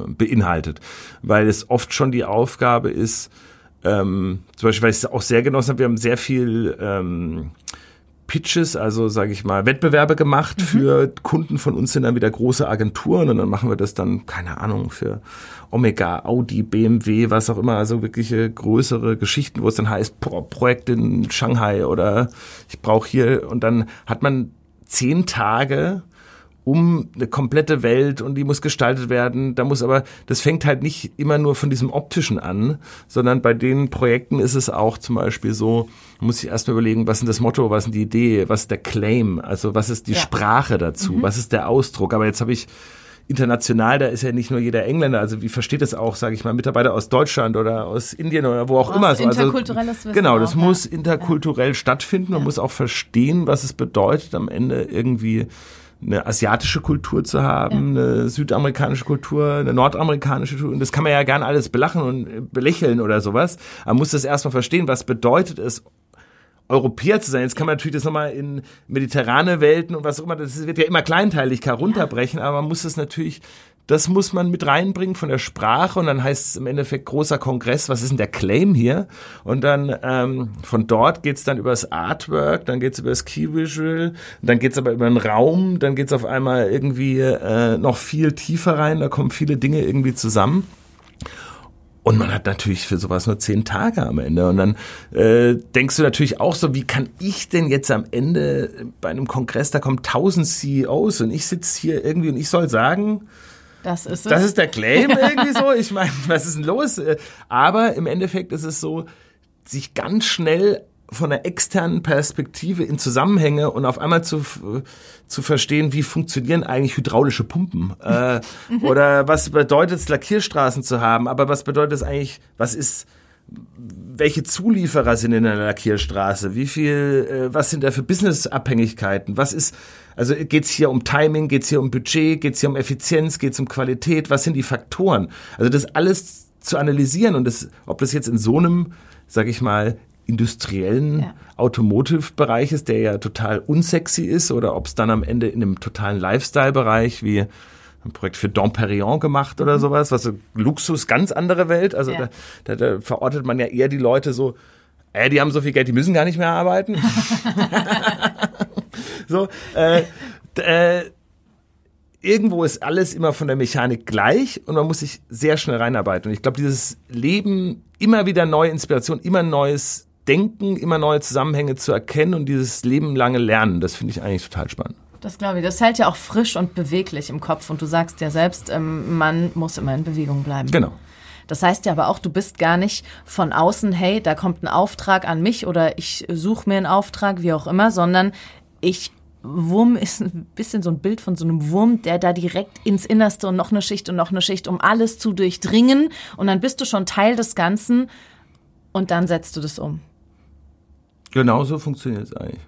beinhaltet. Weil es oft schon die Aufgabe ist, ähm, zum Beispiel, weil ich es auch sehr genossen habe, wir haben sehr viel ähm, Pitches, also sage ich mal, Wettbewerbe gemacht mhm. für Kunden von uns sind dann wieder große Agenturen und dann machen wir das dann, keine Ahnung, für Omega, Audi, BMW, was auch immer, also wirkliche größere Geschichten, wo es dann heißt, Projekt in Shanghai oder ich brauche hier und dann hat man zehn Tage um eine komplette Welt und die muss gestaltet werden. Da muss aber, das fängt halt nicht immer nur von diesem optischen an, sondern bei den Projekten ist es auch zum Beispiel so, muss ich erstmal überlegen, was ist das Motto, was ist die Idee, was ist der Claim, also was ist die ja. Sprache dazu, mhm. was ist der Ausdruck. Aber jetzt habe ich international, da ist ja nicht nur jeder Engländer, also wie versteht es auch, sage ich mal, Mitarbeiter aus Deutschland oder aus Indien oder wo auch immer so. Also interkulturelles Wissen genau, das auch, muss ja. interkulturell stattfinden. Man ja. muss auch verstehen, was es bedeutet, am Ende irgendwie eine asiatische Kultur zu haben, ja. eine südamerikanische Kultur, eine nordamerikanische Kultur. Und das kann man ja gern alles belachen und belächeln oder sowas. Man muss das erstmal verstehen, was bedeutet es, Europäer zu sein. Jetzt kann man natürlich das nochmal in mediterrane Welten und was auch immer, das wird ja immer kleinteilig herunterbrechen, ja. aber man muss es natürlich das muss man mit reinbringen von der Sprache und dann heißt es im Endeffekt großer Kongress, was ist denn der Claim hier? Und dann ähm, von dort geht's dann über das Artwork, dann geht's über das Key Visual, dann geht's aber über den Raum, dann geht's auf einmal irgendwie äh, noch viel tiefer rein, da kommen viele Dinge irgendwie zusammen. Und man hat natürlich für sowas nur zehn Tage am Ende. Und dann äh, denkst du natürlich auch so, wie kann ich denn jetzt am Ende bei einem Kongress, da kommen tausend CEOs und ich sitze hier irgendwie und ich soll sagen, das ist es. Das ist der Claim *laughs* irgendwie so. Ich meine, was ist denn los? Aber im Endeffekt ist es so, sich ganz schnell von der externen Perspektive in Zusammenhänge und auf einmal zu, zu verstehen, wie funktionieren eigentlich hydraulische Pumpen äh, oder was bedeutet es, Lackierstraßen zu haben, aber was bedeutet es eigentlich, was ist welche Zulieferer sind in der Lackierstraße? Wie viel, äh, was sind da für Businessabhängigkeiten? Was ist, also geht's hier um Timing, geht's hier um Budget, geht's hier um Effizienz, geht's um Qualität? Was sind die Faktoren? Also das alles zu analysieren und das, ob das jetzt in so einem, sag ich mal, industriellen ja. Automotive-Bereich ist, der ja total unsexy ist, oder ob es dann am Ende in einem totalen Lifestyle-Bereich wie ein Projekt für Domperion gemacht oder mhm. sowas, was so Luxus, ganz andere Welt. Also ja. da, da, da verortet man ja eher die Leute so, äh, die haben so viel Geld, die müssen gar nicht mehr arbeiten. *laughs* so, äh, äh, irgendwo ist alles immer von der Mechanik gleich und man muss sich sehr schnell reinarbeiten. Und ich glaube, dieses Leben, immer wieder neue Inspiration, immer neues Denken, immer neue Zusammenhänge zu erkennen und dieses lebenlange Lernen, das finde ich eigentlich total spannend. Das glaube ich. Das hält ja auch frisch und beweglich im Kopf. Und du sagst ja selbst, ähm, man muss immer in Bewegung bleiben. Genau. Das heißt ja aber auch, du bist gar nicht von außen, hey, da kommt ein Auftrag an mich oder ich suche mir einen Auftrag, wie auch immer, sondern ich Wurm *laughs* ist ein bisschen so ein Bild von so einem Wurm, der da direkt ins Innerste und noch eine Schicht und noch eine Schicht, um alles zu durchdringen. Und dann bist du schon Teil des Ganzen und dann setzt du das um. Genau so funktioniert es eigentlich.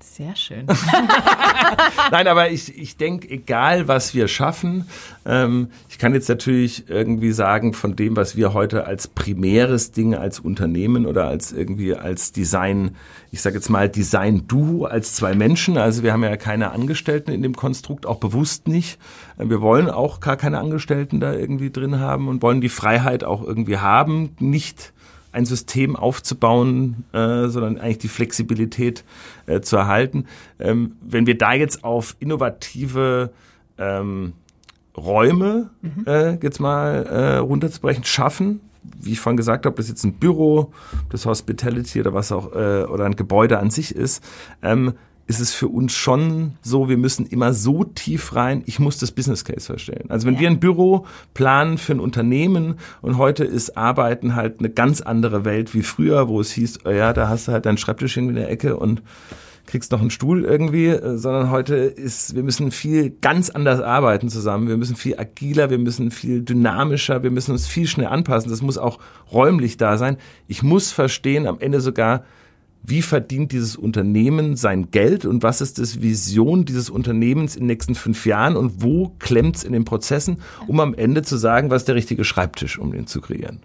Sehr schön. *laughs* Nein, aber ich, ich denke, egal was wir schaffen, ähm, ich kann jetzt natürlich irgendwie sagen, von dem, was wir heute als primäres Ding als Unternehmen oder als irgendwie als Design, ich sage jetzt mal Design-Duo als zwei Menschen, also wir haben ja keine Angestellten in dem Konstrukt, auch bewusst nicht. Wir wollen auch gar keine Angestellten da irgendwie drin haben und wollen die Freiheit auch irgendwie haben, nicht ein System aufzubauen, äh, sondern eigentlich die Flexibilität äh, zu erhalten. Ähm, wenn wir da jetzt auf innovative ähm, Räume mhm. äh, jetzt mal äh, runterzubrechen, schaffen, wie ich vorhin gesagt habe, das jetzt ein Büro, das Hospitality oder was auch, äh, oder ein Gebäude an sich ist, ähm, ist es für uns schon so, wir müssen immer so tief rein, ich muss das Business Case verstehen. Also wenn ja. wir ein Büro planen für ein Unternehmen und heute ist Arbeiten halt eine ganz andere Welt wie früher, wo es hieß, oh ja, da hast du halt deinen Schreibtisch irgendwie in der Ecke und kriegst noch einen Stuhl irgendwie, äh, sondern heute ist, wir müssen viel ganz anders arbeiten zusammen. Wir müssen viel agiler, wir müssen viel dynamischer, wir müssen uns viel schnell anpassen. Das muss auch räumlich da sein. Ich muss verstehen, am Ende sogar, wie verdient dieses Unternehmen sein Geld und was ist das Vision dieses Unternehmens in den nächsten fünf Jahren und wo klemmt es in den Prozessen, um am Ende zu sagen, was ist der richtige Schreibtisch, um den zu kreieren.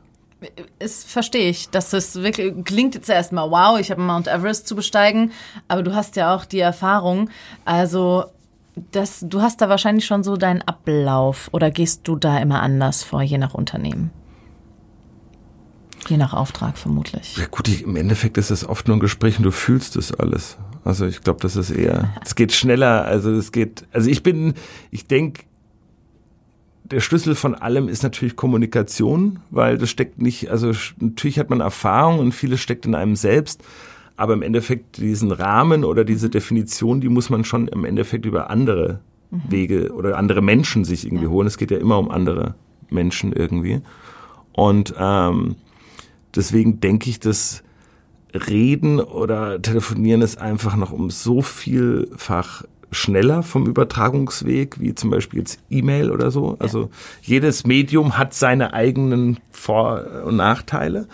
Das verstehe ich. Das ist wirklich, klingt jetzt erstmal wow, ich habe Mount Everest zu besteigen, aber du hast ja auch die Erfahrung. Also, das, du hast da wahrscheinlich schon so deinen Ablauf oder gehst du da immer anders vor, je nach Unternehmen? Je nach Auftrag vermutlich. Ja gut, im Endeffekt ist es oft nur ein Gespräch und du fühlst das alles. Also ich glaube, das ist eher, es geht schneller, also es geht, also ich bin, ich denke, der Schlüssel von allem ist natürlich Kommunikation, weil das steckt nicht, also natürlich hat man Erfahrung und vieles steckt in einem selbst, aber im Endeffekt diesen Rahmen oder diese Definition, die muss man schon im Endeffekt über andere mhm. Wege oder andere Menschen sich irgendwie ja. holen. Es geht ja immer um andere Menschen irgendwie. Und ähm, Deswegen denke ich, dass Reden oder Telefonieren ist einfach noch um so vielfach schneller vom Übertragungsweg, wie zum Beispiel jetzt E-Mail oder so. Also jedes Medium hat seine eigenen Vor- und Nachteile.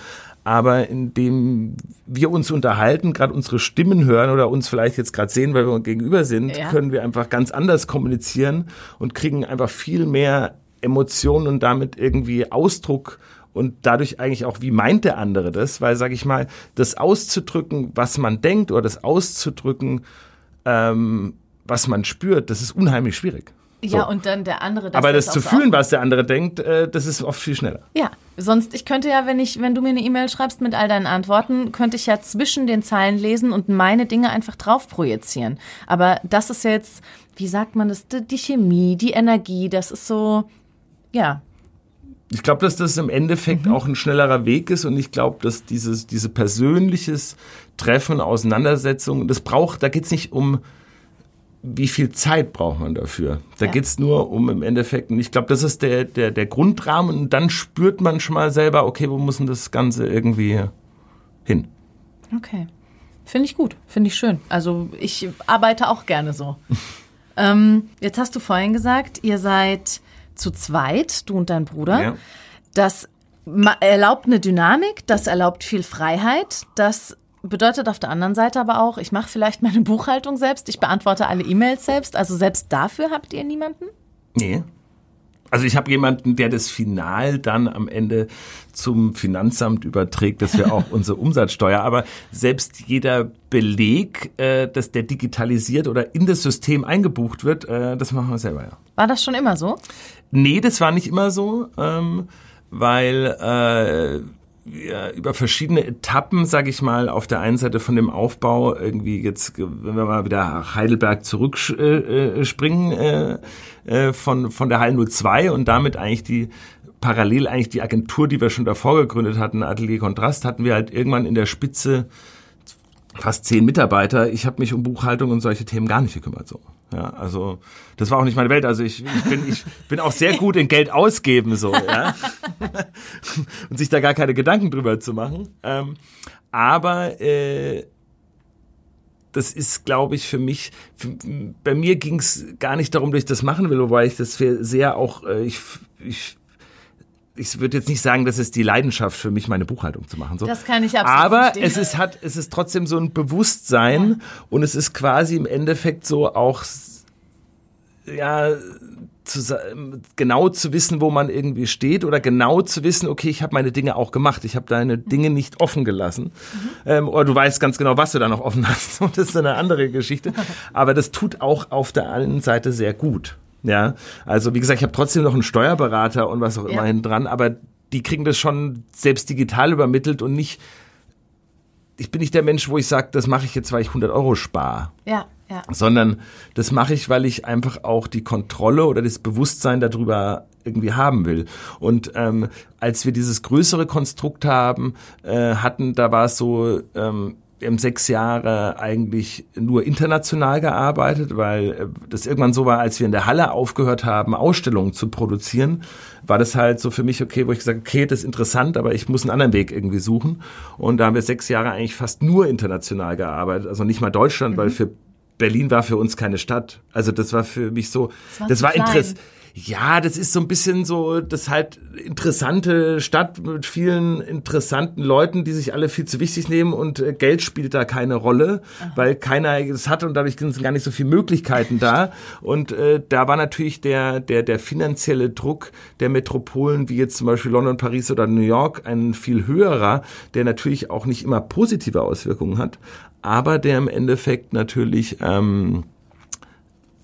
Aber indem wir uns unterhalten, gerade unsere Stimmen hören oder uns vielleicht jetzt gerade sehen, weil wir gegenüber sind, ja. können wir einfach ganz anders kommunizieren und kriegen einfach viel mehr Emotionen und damit irgendwie Ausdruck und dadurch eigentlich auch, wie meint der andere das? Weil, sage ich mal, das auszudrücken, was man denkt oder das auszudrücken, ähm, was man spürt, das ist unheimlich schwierig. Ja, so. und dann der andere. Das Aber das, zu fühlen, was der andere denkt, äh, das ist oft viel schneller. Ja, sonst, ich könnte ja, wenn ich, wenn du mir eine E-Mail schreibst mit all deinen Antworten, könnte ich ja zwischen den Zeilen lesen und meine Dinge einfach drauf projizieren. Aber das ist jetzt, wie sagt man das, die Chemie, die Energie, das ist so, ja, ich glaube, dass das im Endeffekt mhm. auch ein schnellerer Weg ist und ich glaube, dass dieses diese persönliches Treffen, Auseinandersetzung, das braucht, da geht's nicht um wie viel Zeit braucht man dafür. Da ja. geht's nur um im Endeffekt, und ich glaube, das ist der, der, der Grundrahmen und dann spürt man schon mal selber, okay, wo muss denn das Ganze irgendwie hin? Okay. Finde ich gut, finde ich schön. Also ich arbeite auch gerne so. *laughs* ähm, jetzt hast du vorhin gesagt, ihr seid zu zweit, du und dein Bruder. Ja. Das erlaubt eine Dynamik, das erlaubt viel Freiheit, das bedeutet auf der anderen Seite aber auch, ich mache vielleicht meine *laughs* Buchhaltung selbst, ich beantworte alle E-Mails selbst. Also selbst dafür habt ihr niemanden? Nee. Also ich habe jemanden, der das Final dann am Ende zum Finanzamt überträgt, das wäre auch *laughs* unsere Umsatzsteuer. Aber selbst jeder Beleg, äh, dass der digitalisiert oder in das System eingebucht wird, äh, das machen wir selber, ja. War das schon immer so? Nee, das war nicht immer so, ähm, weil äh, ja, über verschiedene Etappen, sage ich mal, auf der einen Seite von dem Aufbau irgendwie jetzt, wenn wir mal wieder Heidelberg zurückspringen äh, äh, äh, von von der Hall 02 und damit eigentlich die parallel eigentlich die Agentur, die wir schon davor gegründet hatten, Atelier Kontrast, hatten wir halt irgendwann in der Spitze fast zehn Mitarbeiter. Ich habe mich um Buchhaltung und solche Themen gar nicht gekümmert. So, ja, also das war auch nicht meine Welt. Also ich, ich bin ich bin auch sehr gut in Geld ausgeben so, ja, *laughs* und sich da gar keine Gedanken drüber zu machen. Ähm, aber äh, das ist, glaube ich, für mich, für, bei mir ging es gar nicht darum, dass ich das machen will, wobei ich das sehr auch, äh, ich, ich ich würde jetzt nicht sagen, das ist die Leidenschaft für mich, meine Buchhaltung zu machen. So. Das kann ich absolut Aber verstehen. es ist, hat, es ist trotzdem so ein Bewusstsein ja. und es ist quasi im Endeffekt so auch, ja, zu, genau zu wissen, wo man irgendwie steht oder genau zu wissen, okay, ich habe meine Dinge auch gemacht, ich habe deine Dinge nicht offen gelassen. Mhm. Ähm, oder du weißt ganz genau, was du da noch offen hast. *laughs* das ist eine andere Geschichte. *laughs* Aber das tut auch auf der einen Seite sehr gut. Ja, also wie gesagt, ich habe trotzdem noch einen Steuerberater und was auch immer ja. dran, aber die kriegen das schon selbst digital übermittelt und nicht. Ich bin nicht der Mensch, wo ich sage, das mache ich jetzt, weil ich 100 Euro spare. Ja, ja. Sondern das mache ich, weil ich einfach auch die Kontrolle oder das Bewusstsein darüber irgendwie haben will. Und ähm, als wir dieses größere Konstrukt haben, äh, hatten, da war es so, ähm, wir haben sechs Jahre eigentlich nur international gearbeitet, weil äh, das irgendwann so war, als wir in der Halle aufgehört haben, Ausstellungen zu produzieren, war das halt so für mich okay, wo ich gesagt okay, das ist interessant, aber ich muss einen anderen Weg irgendwie suchen. Und da haben wir sechs Jahre eigentlich fast nur international gearbeitet, also nicht mal Deutschland, mhm. weil für Berlin war für uns keine Stadt. Also das war für mich so, das war, das war interessant ja, das ist so ein bisschen so, das halt interessante Stadt mit vielen interessanten Leuten, die sich alle viel zu wichtig nehmen und äh, Geld spielt da keine Rolle, Aha. weil keiner es hat und dadurch sind gar nicht so viele Möglichkeiten da. Und äh, da war natürlich der, der, der finanzielle Druck der Metropolen, wie jetzt zum Beispiel London, Paris oder New York, ein viel höherer, der natürlich auch nicht immer positive Auswirkungen hat, aber der im Endeffekt natürlich ähm,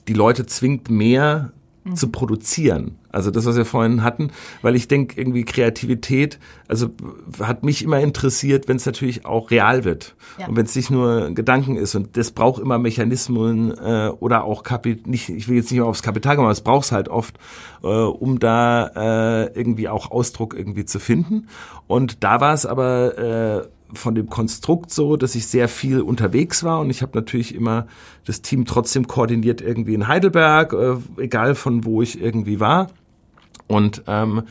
die Leute zwingt mehr mhm. zu produzieren. Also das, was wir vorhin hatten, weil ich denke, irgendwie Kreativität, also hat mich immer interessiert, wenn es natürlich auch real wird ja. und wenn es nicht nur Gedanken ist und das braucht immer Mechanismen äh, oder auch Kapit nicht, ich will jetzt nicht mehr aufs Kapital kommen, aber es braucht es halt oft, äh, um da äh, irgendwie auch Ausdruck irgendwie zu finden. Und da war es aber äh, von dem Konstrukt so, dass ich sehr viel unterwegs war und ich habe natürlich immer das Team trotzdem koordiniert irgendwie in Heidelberg, äh, egal von wo ich irgendwie war. Und ähm,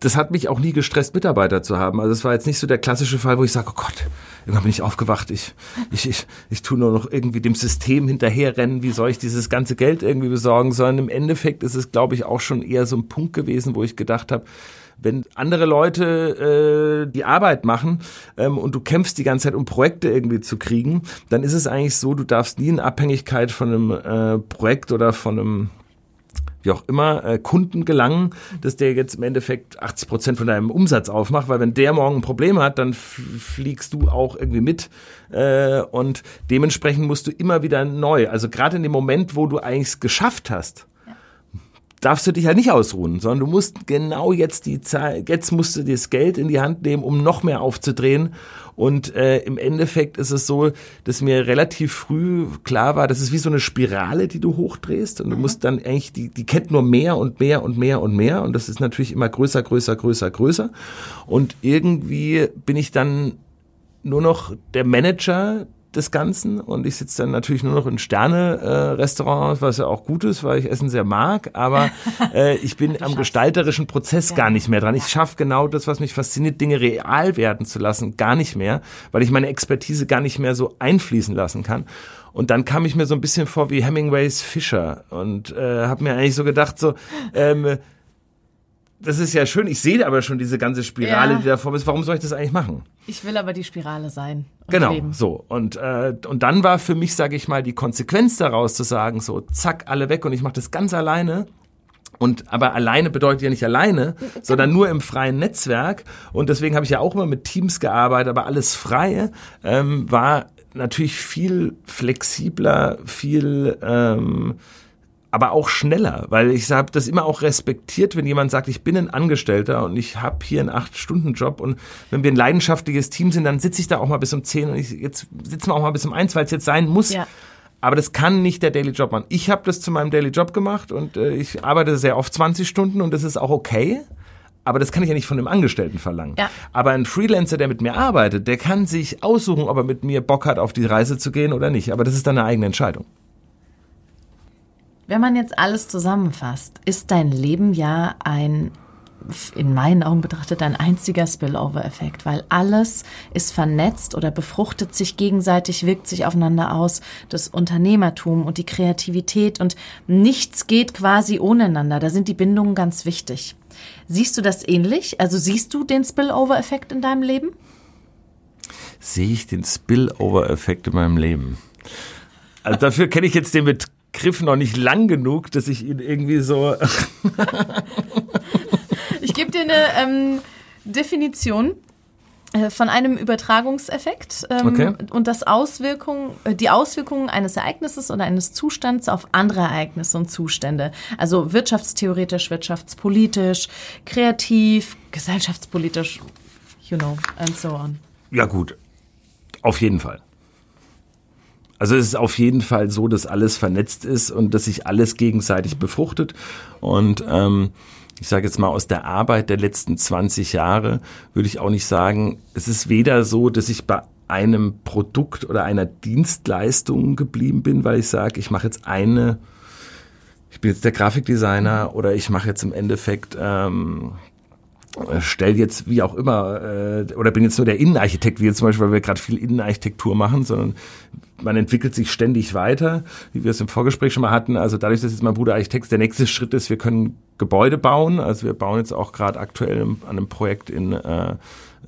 das hat mich auch nie gestresst, Mitarbeiter zu haben. Also es war jetzt nicht so der klassische Fall, wo ich sage, oh Gott, irgendwann bin ich aufgewacht, ich, ich, ich, ich tue nur noch irgendwie dem System hinterherrennen, wie soll ich dieses ganze Geld irgendwie besorgen, sondern im Endeffekt ist es, glaube ich, auch schon eher so ein Punkt gewesen, wo ich gedacht habe, wenn andere Leute äh, die Arbeit machen ähm, und du kämpfst die ganze Zeit, um Projekte irgendwie zu kriegen, dann ist es eigentlich so, du darfst nie in Abhängigkeit von einem äh, Projekt oder von einem wie auch immer, äh, Kunden gelangen, dass der jetzt im Endeffekt 80 Prozent von deinem Umsatz aufmacht, weil wenn der morgen ein Problem hat, dann fliegst du auch irgendwie mit äh, und dementsprechend musst du immer wieder neu, also gerade in dem Moment, wo du eigentlich geschafft hast, darfst du dich halt nicht ausruhen, sondern du musst genau jetzt die Zeit, jetzt musst du das Geld in die Hand nehmen, um noch mehr aufzudrehen. Und äh, im Endeffekt ist es so, dass mir relativ früh klar war, das ist wie so eine Spirale, die du hochdrehst. Und du mhm. musst dann eigentlich, die, die kennt nur mehr und mehr und mehr und mehr. Und das ist natürlich immer größer, größer, größer, größer. Und irgendwie bin ich dann nur noch der Manager des Ganzen und ich sitze dann natürlich nur noch in Sterne-Restaurants, äh, was ja auch gut ist, weil ich Essen sehr mag, aber *laughs* äh, ich bin am gestalterischen Prozess ja. gar nicht mehr dran. Ich schaffe genau das, was mich fasziniert, Dinge real werden zu lassen, gar nicht mehr, weil ich meine Expertise gar nicht mehr so einfließen lassen kann. Und dann kam ich mir so ein bisschen vor wie Hemingways Fischer und äh, habe mir eigentlich so gedacht, so ähm, das ist ja schön. Ich sehe aber schon diese ganze Spirale, ja. die da vor ist. Warum soll ich das eigentlich machen? Ich will aber die Spirale sein. Genau, leben. so. Und, äh, und dann war für mich, sage ich mal, die Konsequenz daraus zu sagen, so, zack, alle weg und ich mache das ganz alleine. Und aber alleine bedeutet ja nicht alleine, *laughs* sondern nur im freien Netzwerk. Und deswegen habe ich ja auch immer mit Teams gearbeitet, aber alles frei ähm, war natürlich viel flexibler, viel ähm, aber auch schneller, weil ich habe das immer auch respektiert, wenn jemand sagt, ich bin ein Angestellter und ich habe hier einen acht-Stunden-Job und wenn wir ein leidenschaftliches Team sind, dann sitze ich da auch mal bis um zehn und ich, jetzt sitzen wir auch mal bis um eins, weil es jetzt sein muss. Ja. Aber das kann nicht der Daily Job machen. Ich habe das zu meinem Daily Job gemacht und äh, ich arbeite sehr oft 20 Stunden und das ist auch okay. Aber das kann ich ja nicht von einem Angestellten verlangen. Ja. Aber ein Freelancer, der mit mir arbeitet, der kann sich aussuchen, ob er mit mir Bock hat, auf die Reise zu gehen oder nicht. Aber das ist dann eine eigene Entscheidung. Wenn man jetzt alles zusammenfasst, ist dein Leben ja ein in meinen Augen betrachtet ein einziger Spillover-Effekt, weil alles ist vernetzt oder befruchtet sich gegenseitig, wirkt sich aufeinander aus. Das Unternehmertum und die Kreativität und nichts geht quasi ohne einander. Da sind die Bindungen ganz wichtig. Siehst du das ähnlich? Also siehst du den Spillover-Effekt in deinem Leben? Sehe ich den Spillover-Effekt in meinem Leben? Also dafür kenne ich jetzt den Begriff noch nicht lang genug, dass ich ihn irgendwie so *laughs* Ich gebe dir eine ähm, Definition äh, von einem Übertragungseffekt ähm, okay. und das Auswirkung, äh, die Auswirkungen eines Ereignisses oder eines Zustands auf andere Ereignisse und Zustände. Also wirtschaftstheoretisch, wirtschaftspolitisch, kreativ, gesellschaftspolitisch, you know, and so on. Ja gut, auf jeden Fall. Also es ist auf jeden Fall so, dass alles vernetzt ist und dass sich alles gegenseitig befruchtet. Und ähm, ich sage jetzt mal aus der Arbeit der letzten 20 Jahre, würde ich auch nicht sagen, es ist weder so, dass ich bei einem Produkt oder einer Dienstleistung geblieben bin, weil ich sage, ich mache jetzt eine, ich bin jetzt der Grafikdesigner oder ich mache jetzt im Endeffekt ähm, stell jetzt wie auch immer äh, oder bin jetzt nur der Innenarchitekt, wie jetzt zum Beispiel, weil wir gerade viel Innenarchitektur machen, sondern man entwickelt sich ständig weiter, wie wir es im Vorgespräch schon mal hatten. Also dadurch, dass jetzt mein Bruder Architekt der nächste Schritt ist, wir können Gebäude bauen. Also wir bauen jetzt auch gerade aktuell an einem Projekt in äh,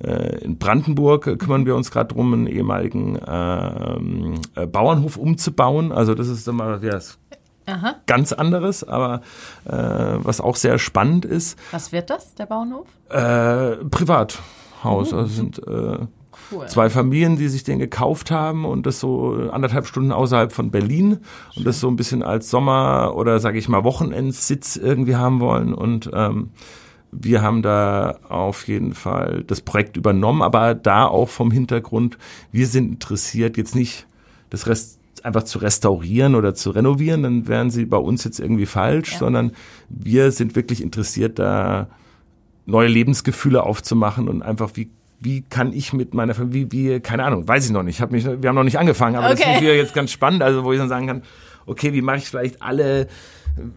äh in Brandenburg kümmern wir uns gerade drum, einen ehemaligen äh, Bauernhof umzubauen. Also das ist immer ja, das Aha. ganz anderes, aber äh, was auch sehr spannend ist. Was wird das, der Bauernhof? Äh, Privathaus. Mhm. Also sind äh, cool. zwei Familien, die sich den gekauft haben und das so anderthalb Stunden außerhalb von Berlin Schön. und das so ein bisschen als Sommer- oder sage ich mal Wochenendsitz irgendwie haben wollen und ähm, wir haben da auf jeden Fall das Projekt übernommen, aber da auch vom Hintergrund, wir sind interessiert, jetzt nicht das Rest einfach zu restaurieren oder zu renovieren, dann wären sie bei uns jetzt irgendwie falsch, ja. sondern wir sind wirklich interessiert, da neue Lebensgefühle aufzumachen und einfach wie wie kann ich mit meiner Familie, wie, wie keine Ahnung, weiß ich noch nicht. Hab mich, wir haben noch nicht angefangen, aber okay. das ist jetzt ganz spannend, also wo ich dann sagen kann, okay, wie mache ich vielleicht alle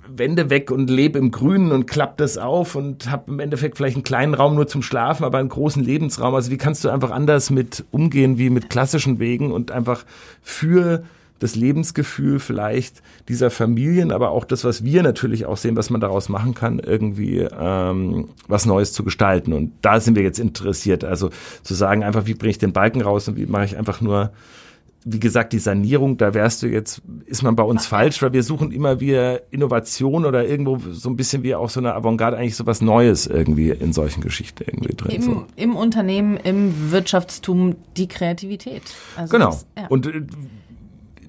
Wände weg und lebe im Grünen und klapp das auf und habe im Endeffekt vielleicht einen kleinen Raum nur zum Schlafen, aber einen großen Lebensraum. Also wie kannst du einfach anders mit umgehen wie mit klassischen Wegen und einfach für das Lebensgefühl vielleicht dieser Familien, aber auch das, was wir natürlich auch sehen, was man daraus machen kann, irgendwie ähm, was Neues zu gestalten. Und da sind wir jetzt interessiert. Also zu sagen, einfach, wie bringe ich den Balken raus und wie mache ich einfach nur wie gesagt, die Sanierung, da wärst du jetzt, ist man bei uns falsch, weil wir suchen immer wieder Innovation oder irgendwo so ein bisschen wie auch so eine Avantgarde, eigentlich so was Neues irgendwie in solchen Geschichten irgendwie drin. Im, so. im Unternehmen, im Wirtschaftstum die Kreativität. Also genau. Das, ja. Und äh,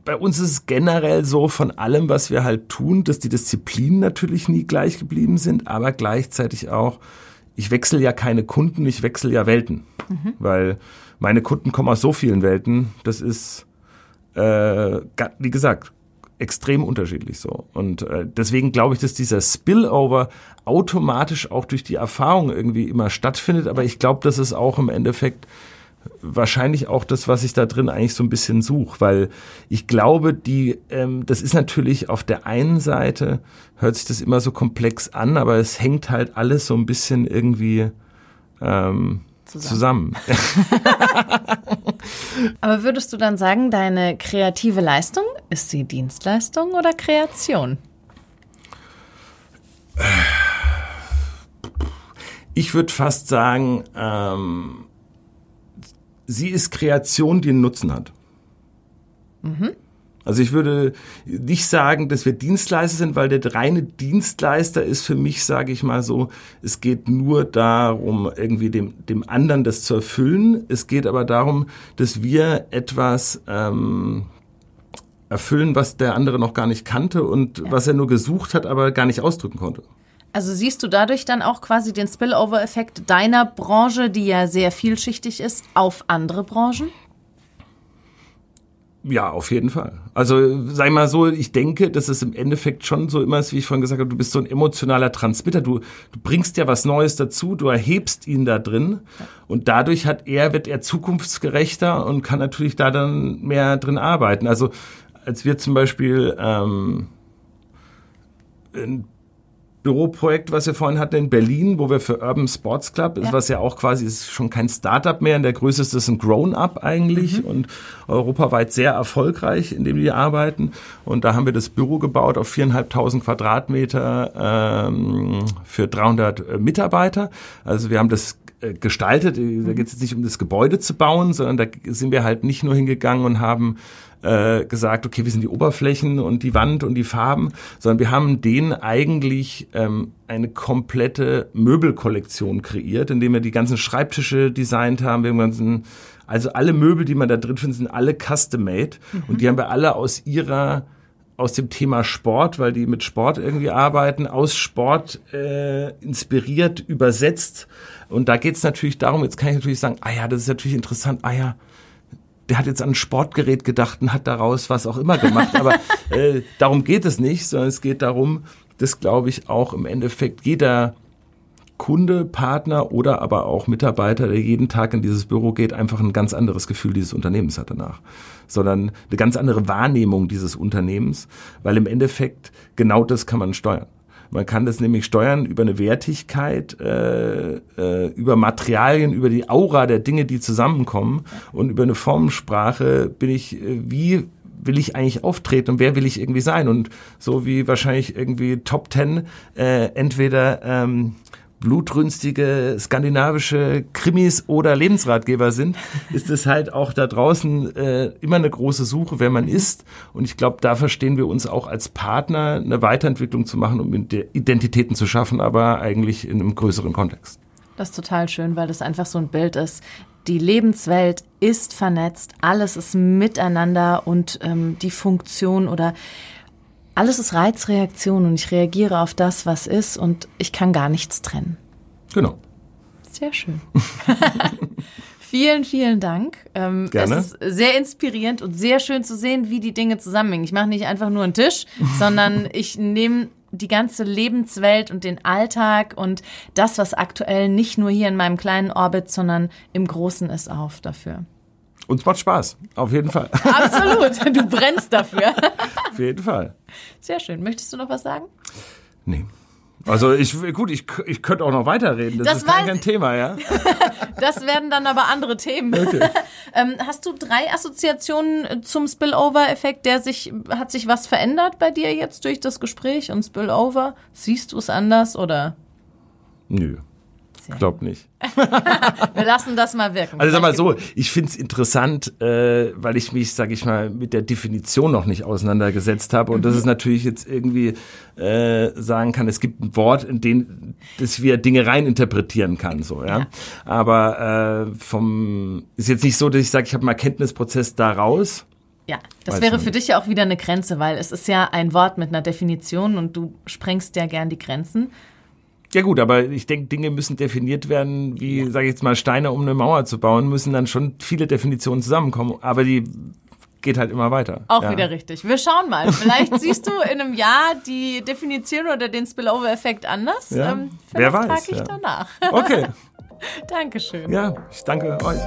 bei uns ist es generell so von allem, was wir halt tun, dass die Disziplinen natürlich nie gleich geblieben sind, aber gleichzeitig auch, ich wechsle ja keine Kunden, ich wechsle ja Welten. Mhm. Weil meine Kunden kommen aus so vielen Welten, das ist, äh, wie gesagt, extrem unterschiedlich so. Und äh, deswegen glaube ich, dass dieser Spillover automatisch auch durch die Erfahrung irgendwie immer stattfindet. Aber ich glaube, dass es auch im Endeffekt wahrscheinlich auch das, was ich da drin eigentlich so ein bisschen suche, weil ich glaube, die, ähm, das ist natürlich auf der einen Seite hört sich das immer so komplex an, aber es hängt halt alles so ein bisschen irgendwie ähm, zusammen. zusammen. *laughs* aber würdest du dann sagen, deine kreative Leistung ist sie Dienstleistung oder Kreation? Ich würde fast sagen, ähm, sie ist Kreation, die einen Nutzen hat. Mhm. Also ich würde nicht sagen, dass wir Dienstleister sind, weil der reine Dienstleister ist für mich, sage ich mal so, es geht nur darum, irgendwie dem, dem anderen das zu erfüllen. Es geht aber darum, dass wir etwas ähm, erfüllen, was der andere noch gar nicht kannte und ja. was er nur gesucht hat, aber gar nicht ausdrücken konnte. Also siehst du dadurch dann auch quasi den Spillover-Effekt deiner Branche, die ja sehr vielschichtig ist, auf andere Branchen? Ja, auf jeden Fall. Also sag mal so, ich denke, dass es im Endeffekt schon so immer ist, wie ich vorhin gesagt habe, du bist so ein emotionaler Transmitter. Du, du bringst ja was Neues dazu, du erhebst ihn da drin und dadurch hat er, wird er zukunftsgerechter und kann natürlich da dann mehr drin arbeiten. Also als wir zum Beispiel ähm, Büroprojekt, was wir vorhin hatten in Berlin, wo wir für Urban Sports Club, ja. was ja auch quasi ist schon kein Startup mehr, in der Größe ist das ein Grown-up eigentlich mhm. und europaweit sehr erfolgreich, in dem die arbeiten. Und da haben wir das Büro gebaut auf viereinhalbtausend Quadratmeter ähm, für 300 Mitarbeiter. Also wir haben das äh, gestaltet. Da geht es jetzt nicht um das Gebäude zu bauen, sondern da sind wir halt nicht nur hingegangen und haben äh, gesagt, okay, wie sind die Oberflächen und die Wand und die Farben, sondern wir haben denen eigentlich ähm, eine komplette Möbelkollektion kreiert, indem wir die ganzen Schreibtische designt haben, wir haben ganzen, also alle Möbel, die man da drin findet, sind alle custom-made mhm. und die haben wir alle aus ihrer aus dem Thema Sport, weil die mit Sport irgendwie arbeiten, aus Sport äh, inspiriert, übersetzt. Und da geht es natürlich darum, jetzt kann ich natürlich sagen, ah ja, das ist natürlich interessant, ah ja, der hat jetzt an ein Sportgerät gedacht und hat daraus was auch immer gemacht. Aber äh, darum geht es nicht, sondern es geht darum, dass, glaube ich, auch im Endeffekt jeder Kunde, Partner oder aber auch Mitarbeiter, der jeden Tag in dieses Büro geht, einfach ein ganz anderes Gefühl dieses Unternehmens hat danach, sondern eine ganz andere Wahrnehmung dieses Unternehmens, weil im Endeffekt genau das kann man steuern. Man kann das nämlich steuern über eine Wertigkeit, äh, äh, über Materialien, über die Aura der Dinge, die zusammenkommen und über eine Formensprache bin ich, äh, wie will ich eigentlich auftreten und wer will ich irgendwie sein? Und so wie wahrscheinlich irgendwie Top Ten äh, entweder ähm, blutrünstige skandinavische Krimis oder Lebensratgeber sind, *laughs* ist es halt auch da draußen äh, immer eine große Suche, wer man ist. Und ich glaube, da verstehen wir uns auch als Partner, eine Weiterentwicklung zu machen, um Identitäten zu schaffen, aber eigentlich in einem größeren Kontext. Das ist total schön, weil das einfach so ein Bild ist. Die Lebenswelt ist vernetzt, alles ist miteinander und ähm, die Funktion oder alles ist Reizreaktion und ich reagiere auf das, was ist und ich kann gar nichts trennen. Genau. Sehr schön. *laughs* vielen, vielen Dank. Ähm, Gerne. Es ist sehr inspirierend und sehr schön zu sehen, wie die Dinge zusammenhängen. Ich mache nicht einfach nur einen Tisch, *laughs* sondern ich nehme die ganze Lebenswelt und den Alltag und das, was aktuell nicht nur hier in meinem kleinen Orbit, sondern im Großen ist, auf dafür. Uns macht Spaß, auf jeden Fall. Absolut, du brennst dafür. *laughs* Auf jeden Fall. Sehr schön. Möchtest du noch was sagen? Nee. Also ich gut, ich, ich könnte auch noch weiterreden. Das, das ist kein, kein Thema, ja. *laughs* das werden dann aber andere Themen. Okay. *laughs* ähm, hast du drei Assoziationen zum Spillover-Effekt? Der sich hat sich was verändert bei dir jetzt durch das Gespräch und Spillover? Siehst du es anders oder? Nö. Ich glaube nicht. *laughs* Wir lassen das mal wirken. Also sag mal so, ich finde es interessant, äh, weil ich mich, sag ich mal, mit der Definition noch nicht auseinandergesetzt habe und mhm. dass es natürlich jetzt irgendwie äh, sagen kann, es gibt ein Wort, in dem das wir Dinge reininterpretieren kann, so ja. ja. Aber äh, vom ist jetzt nicht so, dass ich sage, ich habe einen Erkenntnisprozess daraus. Ja, das Weiß wäre für dich ja auch wieder eine Grenze, weil es ist ja ein Wort mit einer Definition und du sprengst ja gern die Grenzen. Ja gut, aber ich denke, Dinge müssen definiert werden, wie, ja. sage ich jetzt mal, Steine, um eine Mauer zu bauen, müssen dann schon viele Definitionen zusammenkommen. Aber die geht halt immer weiter. Auch ja. wieder richtig. Wir schauen mal. Vielleicht *laughs* siehst du in einem Jahr die Definition oder den Spillover-Effekt anders. Ja. Ähm, Wer weiß. frage ich ja. danach. Okay. *laughs* Dankeschön. Ja, ich danke euch.